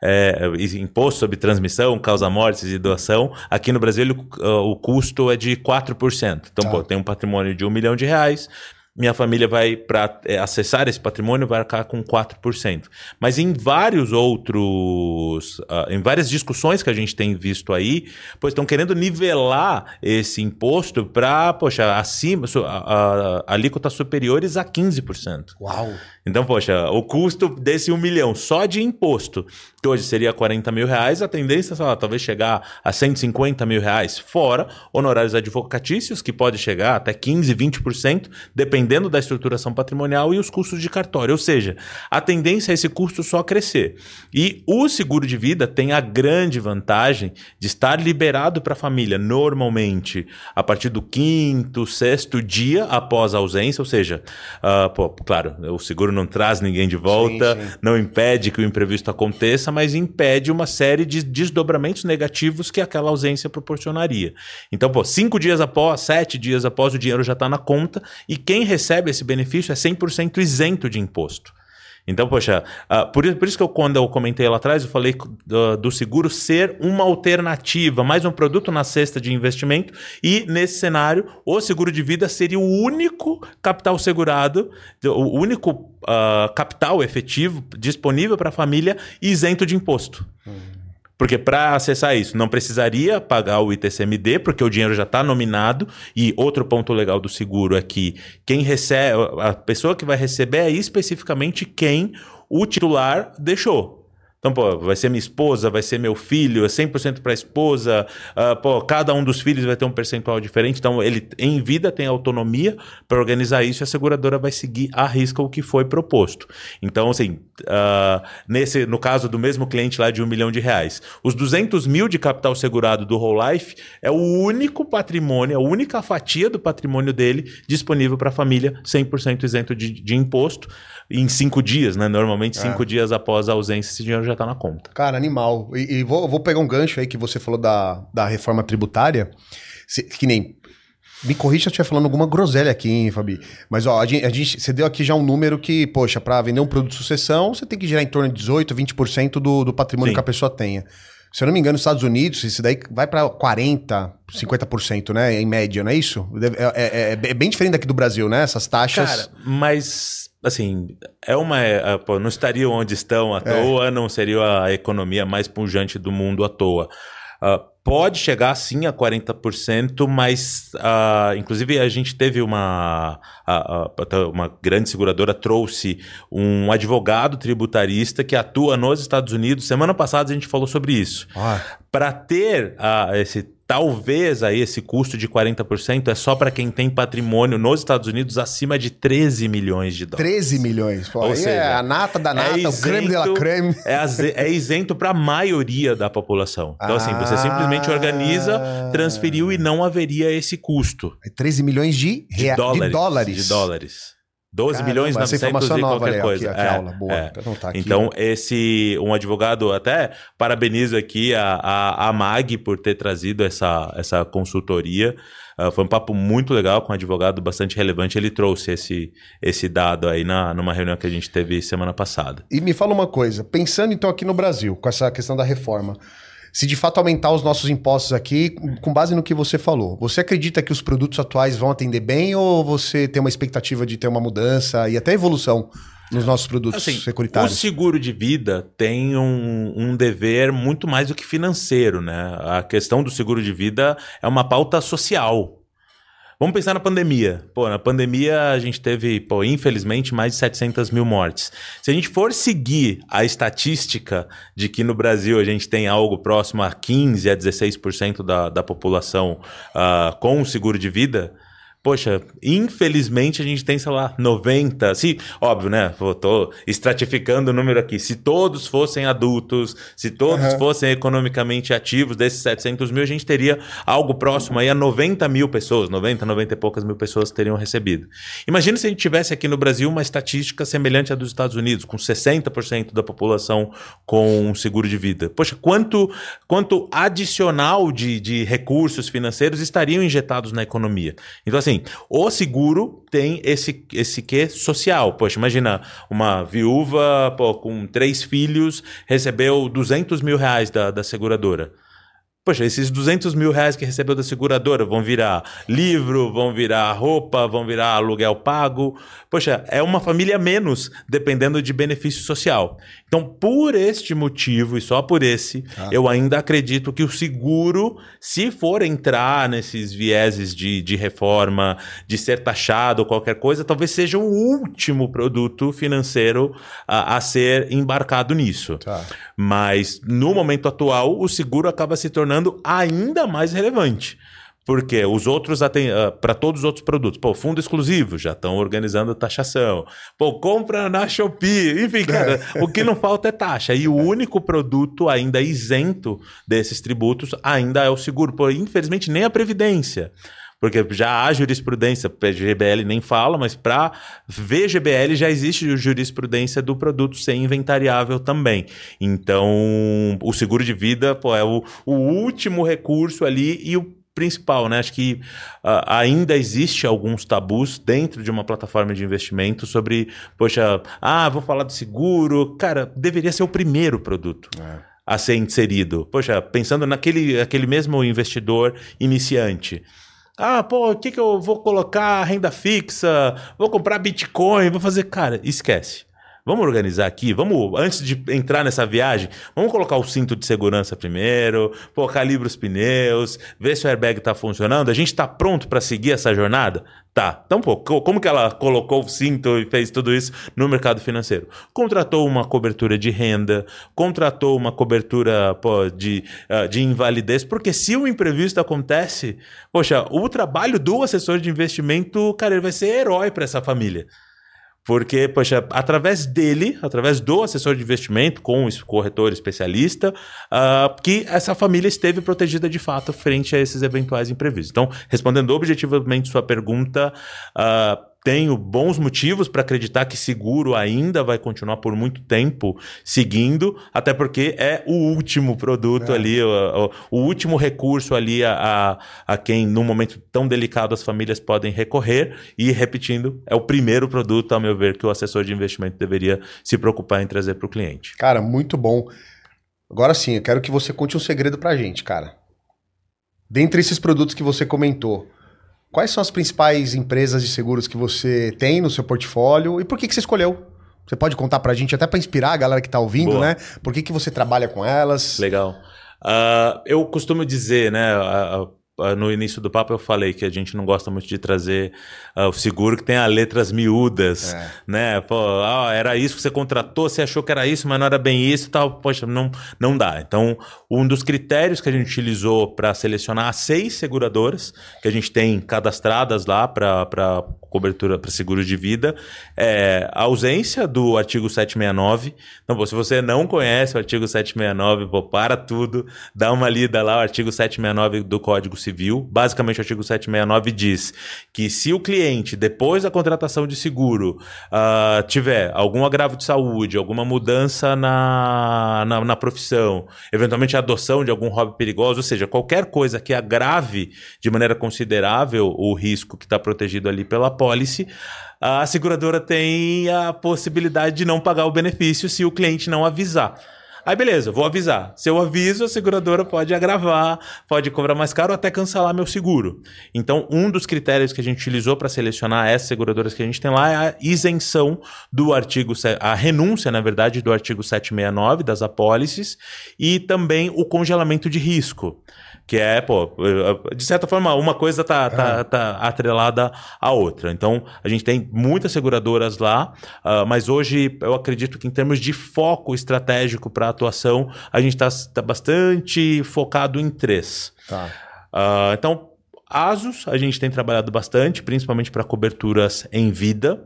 é, imposto sobre transmissão, causa-mortes e doação. Aqui no Brasil, o, o custo é de 4%. Então, ah. pô, tem um patrimônio de um milhão de reais minha família vai, para é, acessar esse patrimônio, vai arcar com 4%. Mas em vários outros, uh, em várias discussões que a gente tem visto aí, pois estão querendo nivelar esse imposto para, poxa, acima, a, a, alíquotas superiores a 15%. Uau! Então, poxa, o custo desse um milhão só de imposto, que hoje seria 40 mil reais, a tendência é talvez chegar a 150 mil reais, fora honorários advocatícios, que pode chegar até 15, 20%, dependendo da estruturação patrimonial e os custos de cartório. Ou seja, a tendência é esse custo só crescer. E o seguro de vida tem a grande vantagem de estar liberado para a família, normalmente, a partir do quinto, sexto dia após a ausência, ou seja, uh, pô, claro, o seguro não traz ninguém de volta, sim, sim. não impede que o imprevisto aconteça, mas impede uma série de desdobramentos negativos que aquela ausência proporcionaria. Então, pô, cinco dias após, sete dias após, o dinheiro já está na conta e quem recebe esse benefício é 100% isento de imposto. Então, poxa, uh, por, por, isso que eu, quando eu comentei lá atrás, eu falei do, do, seguro ser uma alternativa, mais um produto na cesta de investimento. E nesse cenário, o seguro de vida seria o único capital segurado, o único uh, capital efetivo disponível para a família isento de imposto. Uhum. Porque para acessar isso, não precisaria pagar o ITCMD, porque o dinheiro já está nominado. E outro ponto legal do seguro é que quem recebe, a pessoa que vai receber é especificamente quem o titular deixou. Então, pô, vai ser minha esposa, vai ser meu filho, é 100% para a esposa, uh, pô, cada um dos filhos vai ter um percentual diferente, então ele em vida tem autonomia para organizar isso e a seguradora vai seguir a risca o que foi proposto. Então, assim, uh, nesse, no caso do mesmo cliente lá de um milhão de reais, os 200 mil de capital segurado do Whole Life é o único patrimônio, a única fatia do patrimônio dele disponível para a família, 100% isento de, de imposto, em cinco dias, né? Normalmente, cinco é. dias após a ausência, esse dinheiro já está na conta. Cara, animal. E, e vou, vou, pegar um gancho aí que você falou da, da reforma tributária. Se, que nem. Me corrija se eu estiver falando alguma groselha aqui, hein, Fabi. Mas, ó, a gente, a gente, você deu aqui já um número que, poxa, para vender um produto de sucessão, você tem que gerar em torno de 18, 20% do, do patrimônio Sim. que a pessoa tenha. Se eu não me engano, nos Estados Unidos, isso daí vai para 40%, 50%, né? Em média, não é isso? É, é, é, é, bem diferente daqui do Brasil, né? Essas taxas. Cara, mas, assim, é uma. É, pô, não estariam onde estão à é. toa, não seria a economia mais pujante do mundo à toa. Uh, pode chegar sim a 40%, mas uh, inclusive a gente teve uma, uh, uma grande seguradora trouxe um advogado tributarista que atua nos Estados Unidos. Semana passada a gente falou sobre isso. Ah. Para ter esse Talvez aí esse custo de 40% é só para quem tem patrimônio nos Estados Unidos acima de 13 milhões de dólares. 13 milhões, pô. Ou seja, é a nata da nata, é isento, o creme de la creme. É, é isento para a maioria da população. Então, ah, assim, você simplesmente organiza, transferiu e não haveria esse custo. 13 milhões de, rea... de dólares. De dólares. De dólares. 12 Caramba, milhões 900 e qualquer ali, coisa. Aqui, aqui é, aula, boa. É. Então, esse um advogado, até parabenizo aqui a, a, a MAG por ter trazido essa, essa consultoria. Uh, foi um papo muito legal com um advogado bastante relevante. Ele trouxe esse, esse dado aí na, numa reunião que a gente teve semana passada. E me fala uma coisa, pensando então aqui no Brasil, com essa questão da reforma se de fato aumentar os nossos impostos aqui, com base no que você falou, você acredita que os produtos atuais vão atender bem ou você tem uma expectativa de ter uma mudança e até evolução nos nossos produtos assim, securitários? O seguro de vida tem um, um, dever muito mais do que financeiro, né? A questão do seguro de vida é uma pauta social. Vamos pensar na pandemia. Pô, na pandemia a gente teve, pô, infelizmente, mais de 700 mil mortes. Se a gente for seguir a estatística de que no Brasil a gente tem algo próximo a 15 a 16% da, da população uh, com seguro de vida, Poxa, infelizmente a gente tem, sei lá, 90. Se, óbvio, né? Eu tô estratificando o número aqui. Se todos fossem adultos, se todos uhum. fossem economicamente ativos, desses 700 mil, a gente teria algo próximo aí a 90 mil pessoas. 90, 90 e poucas mil pessoas teriam recebido. Imagina se a gente tivesse aqui no Brasil uma estatística semelhante à dos Estados Unidos, com 60% da população com seguro de vida. Poxa, quanto, quanto adicional de, de recursos financeiros estariam injetados na economia? Então, assim, assim, o seguro tem esse, esse quê social. Poxa, imagina uma viúva pô, com três filhos recebeu 200 mil reais da, da seguradora. Poxa, esses 200 mil reais que recebeu da seguradora vão virar livro, vão virar roupa, vão virar aluguel pago. Poxa, é uma família menos, dependendo de benefício social. Então, por este motivo e só por esse, ah. eu ainda acredito que o seguro, se for entrar nesses vieses de, de reforma, de ser taxado ou qualquer coisa, talvez seja o último produto financeiro a, a ser embarcado nisso. Tá. Mas, no momento atual, o seguro acaba se tornando tornando ainda mais relevante. Porque os outros, uh, para todos os outros produtos, pô, fundo exclusivo, já estão organizando taxação. Pô, compra na Shopee. Enfim, cara, o que não falta é taxa. E o único produto ainda isento desses tributos ainda é o seguro. Pô, infelizmente, nem a Previdência. Porque já há jurisprudência, GBL nem fala, mas para VGBL já existe jurisprudência do produto ser inventariável também. Então, o seguro de vida pô, é o, o último recurso ali e o principal, né? Acho que uh, ainda existe alguns tabus dentro de uma plataforma de investimento sobre, poxa, ah, vou falar de seguro. Cara, deveria ser o primeiro produto. É. A ser inserido. Poxa, pensando naquele aquele mesmo investidor iniciante. Ah, pô, o que, que eu vou colocar? Renda fixa, vou comprar Bitcoin, vou fazer. Cara, esquece. Vamos organizar aqui, vamos, antes de entrar nessa viagem, vamos colocar o cinto de segurança primeiro, pô, calibra os pneus, ver se o airbag está funcionando. A gente está pronto para seguir essa jornada? Tá. Então, pô, como que ela colocou o cinto e fez tudo isso no mercado financeiro? Contratou uma cobertura de renda, contratou uma cobertura pô, de, uh, de invalidez, porque se o imprevisto acontece, poxa, o trabalho do assessor de investimento, cara, ele vai ser herói para essa família. Porque, poxa, através dele, através do assessor de investimento, com o corretor especialista, uh, que essa família esteve protegida de fato frente a esses eventuais imprevistos. Então, respondendo objetivamente sua pergunta, uh, tenho bons motivos para acreditar que seguro ainda vai continuar por muito tempo seguindo, até porque é o último produto é. ali, o, o, último recurso ali a, a, a quem, num momento tão delicado, as famílias podem recorrer. E, repetindo, é o primeiro produto, ao meu ver, que o assessor de investimento deveria se preocupar em trazer para o cliente. Cara, muito bom. Agora sim, eu quero que você conte um segredo para a gente, cara. Dentre esses produtos que você comentou, quais são as principais empresas de seguros que você tem no seu portfólio e por que, que você escolheu? Você pode contar para a gente, até para inspirar a galera que está ouvindo, Boa. né? Por que, que você trabalha com elas? Legal. Uh, eu costumo dizer, né? Uh, no início do papo eu falei que a gente não gosta muito de trazer uh, o seguro que tenha letras miúdas, é. né? Pô, ah, era isso que você contratou, você achou que era isso, mas não era bem isso, tal. Poxa, não, não dá. Então, um dos critérios que a gente utilizou para selecionar as seis seguradoras que a gente tem cadastradas lá para cobertura para seguro de vida é a ausência do artigo 769. Então, pô, se você não conhece o artigo 769, pô, para tudo, dá uma lida lá, o artigo 769 do Código Civil. Basicamente, o artigo 769 diz que se o cliente cliente, depois da contratação de seguro, uh, tiver algum agravo de saúde, alguma mudança na, na, na, profissão, eventualmente a adoção de algum hobby perigoso, ou seja, qualquer coisa que agrave de maneira considerável o risco que está protegido ali pela pólice, a seguradora tem a possibilidade de não pagar o benefício se o cliente não avisar. Aí beleza, vou avisar. Se eu aviso, a seguradora pode agravar, pode cobrar mais caro até cancelar meu seguro. Então, um dos critérios que a gente utilizou para selecionar essas seguradoras que a gente tem lá é a isenção do artigo, a renúncia, na verdade, do artigo 769 das apólices e também o congelamento de risco. Que é, pô, de certa forma, uma coisa tá, tá, tá atrelada à outra. Então, a gente tem muitas seguradoras lá, uh, mas hoje eu acredito que em termos de foco estratégico para atuação, a gente está tá bastante focado em três. Tá. Uh, então, ASUS, a gente tem trabalhado bastante, principalmente para coberturas em vida.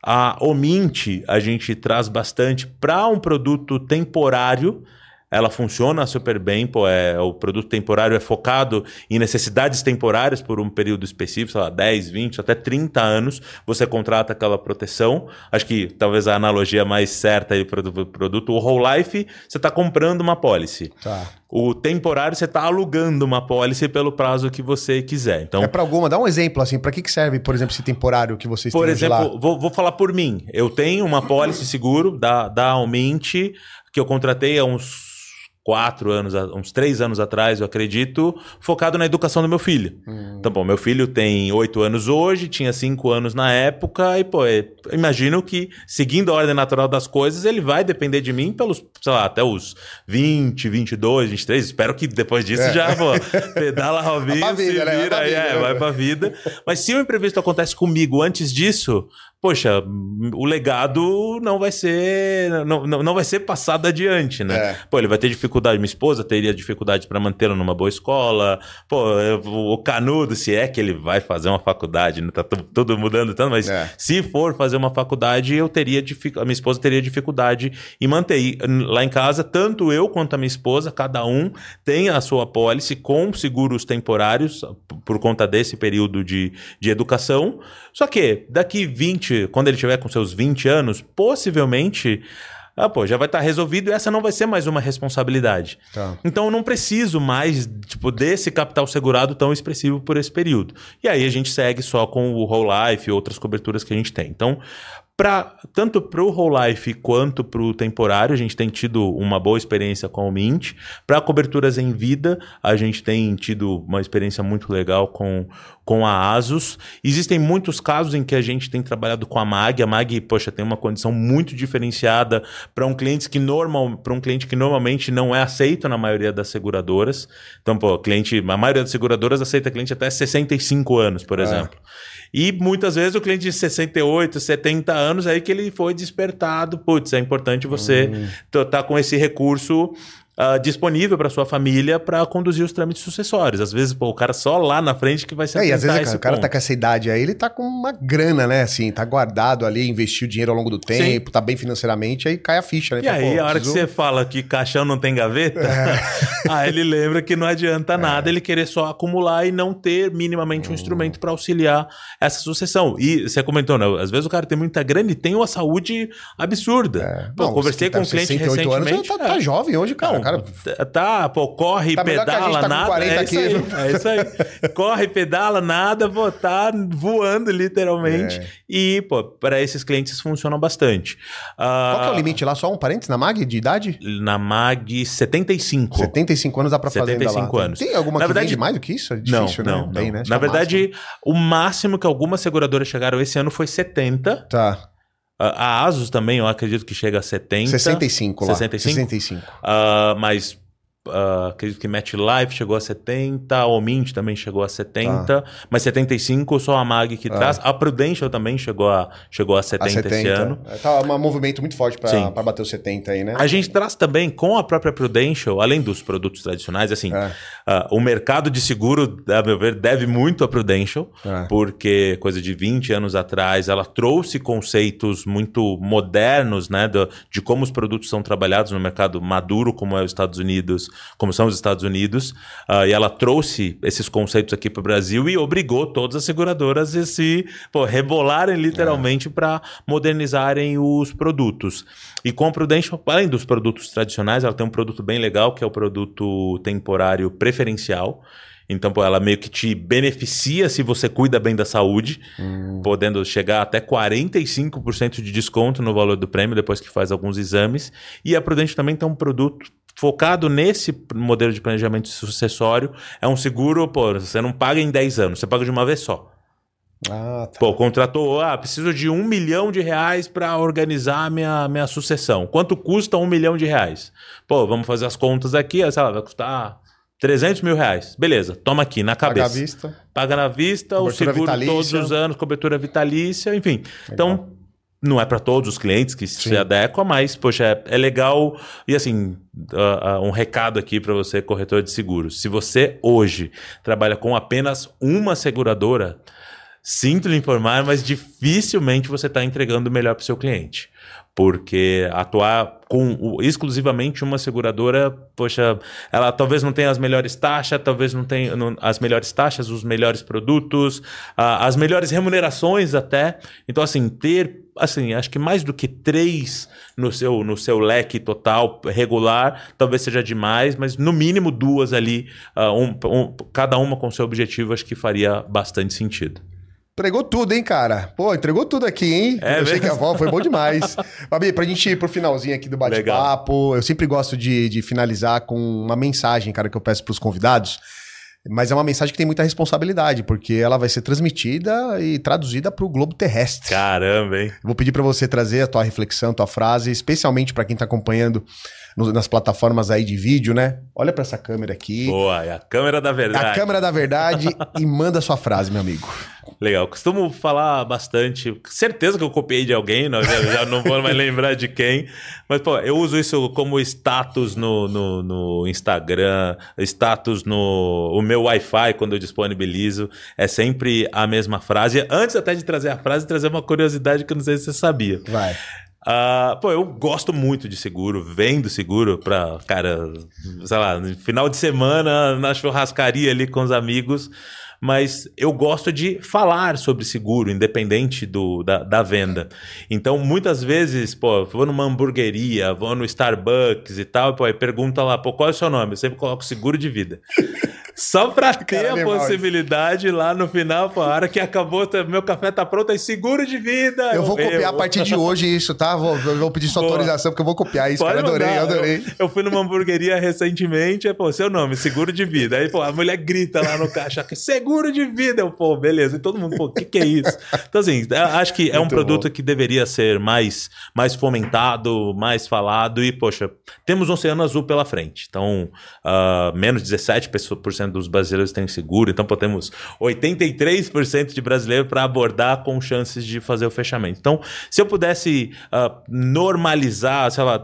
A Omint, a gente traz bastante para um produto temporário ela funciona super bem, pô, é, o produto temporário é focado em necessidades temporárias por um período específico, sei lá, 10, 20, até 30 anos, você contrata aquela proteção. Acho que talvez a analogia mais certa aí para o produto, o whole life, você está comprando uma policy. Tá. O temporário você está alugando uma policy pelo prazo que você quiser. Então, é para alguma, dá um exemplo assim, para que, que serve, por exemplo, esse temporário que vocês Por exemplo, vou, vou, falar por mim. Eu tenho uma policy seguro da, da Aumente que eu contratei há uns quatro anos, uns três anos atrás, eu acredito, focado na educação do meu filho. Hum. Então, bom, meu filho tem oito anos hoje, tinha cinco anos na época, e, pô, é, imagino que, seguindo a ordem natural das coisas, ele vai depender de mim pelos, sei lá, até os 20, 22, 23. Espero que depois disso é. já, pô, pedala Robinho, se vira, né? vida, é, vai pra vida. Mas se o imprevisto acontece comigo antes disso, poxa, o legado não vai ser não, não, não vai ser passado adiante, né? É. Pô, ele vai ter dificuldade, minha esposa teria dificuldade para mantê-lo numa boa escola. Pô, o canudo, se é que ele vai fazer uma faculdade, né? tá tudo mudando tanto, mas é. se for fazer uma faculdade, eu teria a minha esposa teria dificuldade em manter. E lá em casa, tanto eu quanto a minha esposa, cada um tem a sua pólice com seguros temporários por conta desse período de, de educação. Só que daqui 20 20, quando ele tiver com seus 20 anos, possivelmente ah, pô, já vai estar tá resolvido e essa não vai ser mais uma responsabilidade. Tá. Então eu não preciso mais tipo, desse capital segurado tão expressivo por esse período. E aí a gente segue só com o whole life e outras coberturas que a gente tem. Então, Pra, tanto para o whole life quanto para o temporário, a gente tem tido uma boa experiência com o Mint. Para coberturas em vida, a gente tem tido uma experiência muito legal com, com a Asus. Existem muitos casos em que a gente tem trabalhado com a Mag. A Mag, poxa, tem uma condição muito diferenciada para um cliente que normal, para um cliente que normalmente não é aceito na maioria das seguradoras. Então, pô, cliente, a maioria das seguradoras aceita cliente até 65 anos, por é. exemplo. E muitas vezes o cliente de 68, 70 anos, aí que ele foi despertado. Putz, é importante você estar hum. tá com esse recurso uh, disponível para sua família para conduzir os trâmites sucessórios. Às vezes, pô, o cara só lá na frente que vai se é, e às vezes o cara ponto. tá com essa idade aí, ele tá com uma grana, né? Assim, tá guardado ali, investiu dinheiro ao longo do tempo, Sim. tá bem financeiramente, aí cai a ficha, né? E aí, a hora preciso... que você fala que caixão não tem gaveta, é. aí ele lembra que não adianta é. nada ele querer só acumular e não ter minimamente um hum. instrumento para auxiliar essa sucessão. E você comentou, né? Às vezes o cara tem muita grana e tem uma saúde absurda. É. Pô, conversei com um cliente recentemente. Anos, tá, tá, jovem hoje, cara. Cara tá, pô, corre, tá pedala, tá nada. É isso, aí, é isso aí. corre, pedala, nada, pô, tá voando literalmente. É. E, pô, para esses clientes funcionam bastante. Qual que é o ah, limite lá? Só um parênteses na MAG de idade? Na MAG, 75. 75 anos dá pra fazer 75 anos. Tem alguma na que verdade, mais do que isso? É difícil, não, né? Não, Bem, não. Né? Na é verdade, o máximo. o máximo que algumas seguradoras chegaram esse ano foi 70. Tá. A Asus também, eu acredito que chega a 70. 65 lá. 65? 65. Uh, mas Uh, acredito que MetLife chegou a 70, a Omint também chegou a 70, ah. mas 75 só a Mag que ah. traz. A Prudential também chegou a, chegou a 70, a 70. esse ano. É, tá um movimento muito forte para bater os 70 aí, né? A gente traz também com a própria Prudential, além dos produtos tradicionais, assim, é. uh, o mercado de seguro, a meu ver, deve muito a Prudential, é. porque coisa de 20 anos atrás ela trouxe conceitos muito modernos, né, do, de como os produtos são trabalhados no mercado maduro, como é os Estados Unidos como são os Estados Unidos, uh, e ela trouxe esses conceitos aqui para o Brasil e obrigou todas as seguradoras a se pô, rebolarem literalmente é. para modernizarem os produtos. E com a Prudential, além dos produtos tradicionais, ela tem um produto bem legal que é o produto temporário preferencial. Então, pô, ela meio que te beneficia se você cuida bem da saúde, hum. podendo chegar até 45% de desconto no valor do prêmio depois que faz alguns exames. E a Prudente também tem um produto focado nesse modelo de planejamento sucessório, é um seguro, pô, você não paga em 10 anos, você paga de uma vez só. Ah, tá. Pô, contratou, ah, preciso de um milhão de reais para organizar minha, minha sucessão. Quanto custa um milhão de reais? Pô, vamos fazer as contas aqui, sei lá, vai custar 300 mil reais. Beleza, toma aqui, na cabeça. Paga à vista. Paga na vista, cobertura o seguro vitalícia. todos os anos, cobertura vitalícia, enfim. Legal. Então, não é para todos os clientes que Sim. se adequa, mas, poxa, é, é legal. E assim, uh, uh, um recado aqui para você, corretor de seguros. Se você hoje trabalha com apenas uma seguradora, sinto lhe informar, mas dificilmente você está entregando o melhor para o seu cliente porque atuar com exclusivamente uma seguradora, poxa, ela talvez não tenha as melhores taxas, talvez não tenha não, as melhores taxas, os melhores produtos, uh, as melhores remunerações até. Então, assim, ter, assim, acho que mais do que três no seu, no seu leque total regular, talvez seja demais, mas no mínimo duas ali, uh, um, um, cada uma com seu objetivo, acho que faria bastante sentido. Entregou tudo, hein, cara? Pô, entregou tudo aqui, hein? É, eu achei que a avó foi bom demais. Fabi, pra gente ir pro finalzinho aqui do bate-papo, eu sempre gosto de, de finalizar com uma mensagem, cara, que eu peço pros convidados. Mas é uma mensagem que tem muita responsabilidade, porque ela vai ser transmitida e traduzida para o globo terrestre. Caramba, hein? Vou pedir para você trazer a tua reflexão, tua frase, especialmente para quem está acompanhando nas plataformas aí de vídeo, né? Olha para essa câmera aqui. Boa, é a câmera da verdade. A câmera da verdade e manda sua frase, meu amigo. Legal. Costumo falar bastante. Certeza que eu copiei de alguém, não, já, já não vou mais lembrar de quem. Mas, pô, eu uso isso como status no, no, no Instagram, status no o meu Wi-Fi quando eu disponibilizo. É sempre a mesma frase. Antes até de trazer a frase, trazer uma curiosidade que eu não sei se você sabia. Vai. Uh, pô, eu gosto muito de seguro, vendo seguro pra, cara, sei lá, final de semana na churrascaria ali com os amigos mas eu gosto de falar sobre seguro, independente do, da, da venda. Então, muitas vezes, pô, vou numa hamburgueria, vou no Starbucks e tal, pô, aí pergunta lá, pô, qual é o seu nome? Eu sempre coloco seguro de vida. Só pra ter a possibilidade lá no final, pô, a hora que acabou, meu café tá pronto, aí seguro de vida. Eu, eu vou copiar a partir de hoje isso, tá? Vou, vou pedir sua Boa. autorização, porque eu vou copiar isso, Pode cara. Adorei, mandar. adorei. Eu, eu, fui numa hamburgueria recentemente, é, pô, seu nome, seguro de vida. Aí, pô, a mulher grita lá no caixa, seguro de vida. Eu, pô, beleza. E todo mundo, pô, o que, que é isso? Então, assim, acho que é um produto bom. que deveria ser mais, mais fomentado, mais falado. E, poxa, temos um oceano azul pela frente. Então, uh, menos 17% 60% dos brasileiros têm seguro, então pô, temos 83% de brasileiros para abordar com chances de fazer o fechamento. Então, se eu pudesse uh, normalizar, sei lá,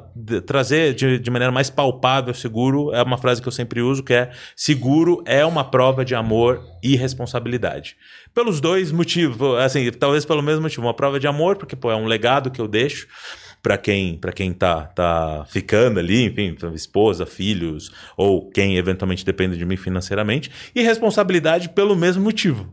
trazer de, de maneira mais palpável seguro, é uma frase que eu sempre uso, que é seguro é uma prova de amor e responsabilidade. Pelos dois motivos, assim, talvez pelo mesmo motivo, uma prova de amor, porque pô, é um legado que eu deixo, para quem para quem tá tá ficando ali, enfim, esposa, filhos ou quem eventualmente depende de mim financeiramente, e responsabilidade pelo mesmo motivo.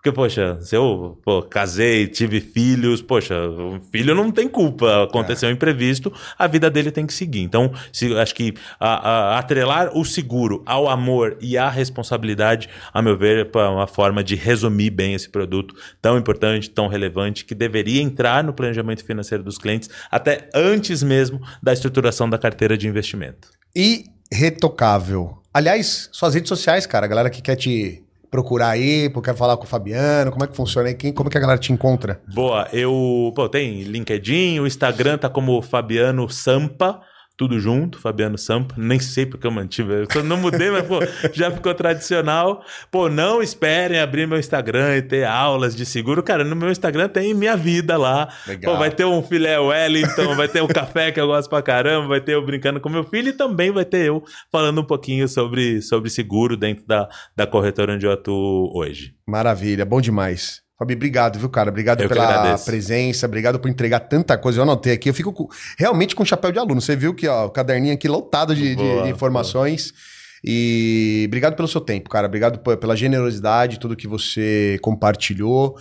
Porque, poxa, se eu pô, casei, tive filhos, poxa, o filho não tem culpa, aconteceu é. um imprevisto, a vida dele tem que seguir. Então, se, acho que a, a, atrelar o seguro ao amor e à responsabilidade, a meu ver, é uma forma de resumir bem esse produto tão importante, tão relevante, que deveria entrar no planejamento financeiro dos clientes até antes mesmo da estruturação da carteira de investimento. E retocável. Aliás, suas redes sociais, cara, a galera que quer te procurar aí, porque quer falar com o Fabiano? Como é que funciona aí? Quem, como é que a galera te encontra? Boa, eu. Pô, tem LinkedIn, o Instagram tá como Fabiano Sampa tudo junto, Fabiano Sampa, nem sei porque eu mantive, eu não mudei, mas pô, já ficou tradicional. Pô, não esperem abrir meu Instagram e ter aulas de seguro. Cara, no meu Instagram tem minha vida lá. Legal. Pô, vai ter um filé Wellington, vai ter um café que eu gosto pra caramba, vai ter eu brincando com meu filho e também vai ter eu falando um pouquinho sobre, sobre seguro dentro da, da corretora onde eu atuo hoje. Maravilha, bom demais. Fabi, obrigado, viu, cara? Obrigado eu pela presença, obrigado por entregar tanta coisa. Eu anotei aqui, eu fico com, realmente com chapéu de aluno. Você viu que ó, o caderninho aqui lotado de, boa, de, informações. Boa. E obrigado pelo seu tempo, cara. Obrigado pela generosidade, tudo que você compartilhou.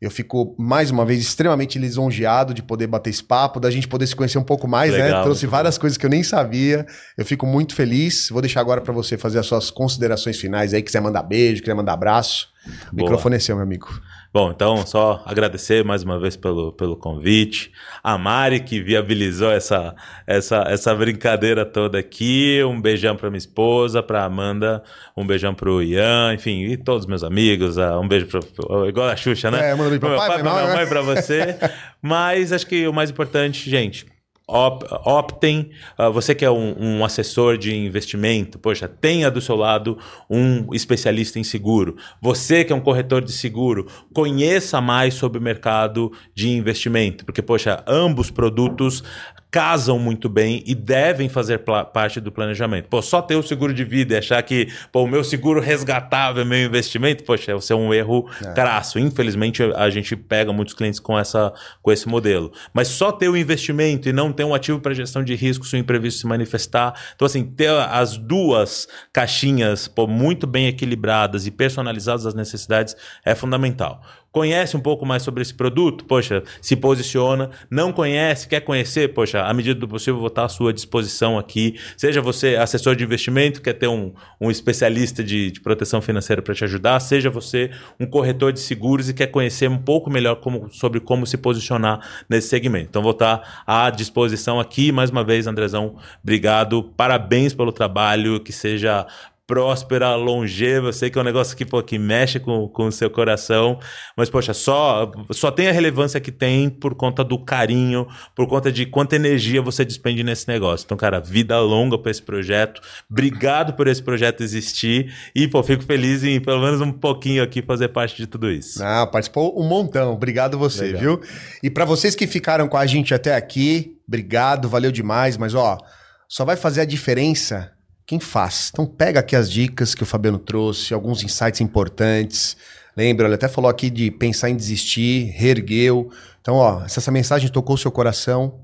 Eu fico, mais uma vez, extremamente lisonjeado de poder bater esse papo, da gente poder se conhecer um pouco mais, né? Legal, né? Trouxe várias bom. coisas que eu nem sabia. Eu fico muito feliz. Vou deixar agora para você fazer as suas considerações finais aí. Quiser mandar beijo, quiser mandar abraço. O microfone é seu, meu amigo. Bom, então só agradecer mais uma vez pelo, pelo convite. A Mari que viabilizou essa, essa, essa brincadeira toda aqui. Um beijão para minha esposa, para Amanda, um beijão para o Ian, enfim, e todos os meus amigos. Ah, um beijo para igual a Xuxa, né? É, manda um beijo para pai, pai minha mãe, para você. Mas acho que o mais importante, gente, optem, uh, você que é um, um, assessor de investimento, poxa, tenha do seu lado um especialista em seguro. Você que é um corretor de seguro, conheça mais sobre o mercado de investimento, porque, poxa, ambos produtos casam muito bem e devem fazer parte do planejamento. Pô, só ter o seguro de vida e achar que pô, o meu seguro resgatável é meu investimento, poxa, isso é um erro é. crasso. Infelizmente, a gente pega muitos clientes com, essa, com esse modelo. Mas só ter o investimento e não ter um ativo para gestão de risco se o imprevisto se manifestar. Então, assim, ter as duas caixinhas pô, muito bem equilibradas e personalizadas às necessidades é fundamental. Conhece um pouco mais sobre esse produto? Poxa, se posiciona. Não conhece, quer conhecer? Poxa, à medida do possível, vou estar à sua disposição aqui. Seja você assessor de investimento, quer ter um, um especialista de, de proteção financeira para te ajudar, seja você um corretor de seguros e quer conhecer um pouco melhor como, sobre como se posicionar nesse segmento. Então, vou estar à disposição aqui. Mais uma vez, Andrezão, obrigado. Parabéns pelo trabalho, que seja próspera, longeva. Eu sei que é um negócio que, pô, que mexe com, com o seu coração. Mas, poxa, só, só tem a relevância que tem por conta do carinho, por conta de quanta energia você despende nesse negócio. Então, cara, vida longa para esse projeto. Obrigado por esse projeto existir. E, pô, fico feliz em pelo menos um pouquinho aqui fazer parte de tudo isso. Ah, participou um montão. Obrigado você, Legal. viu? E para vocês que ficaram com a gente até aqui, obrigado, valeu demais. Mas, ó, só vai fazer a diferença quem faz. Então pega aqui as dicas que o Fabiano trouxe, alguns insights importantes. Lembra, ele até falou aqui de pensar em desistir, reergueu. Então, ó, se essa mensagem tocou o seu coração,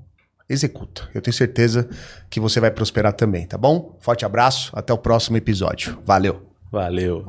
executa. Eu tenho certeza que você vai prosperar também, tá bom? Forte abraço, até o próximo episódio. Valeu. Valeu.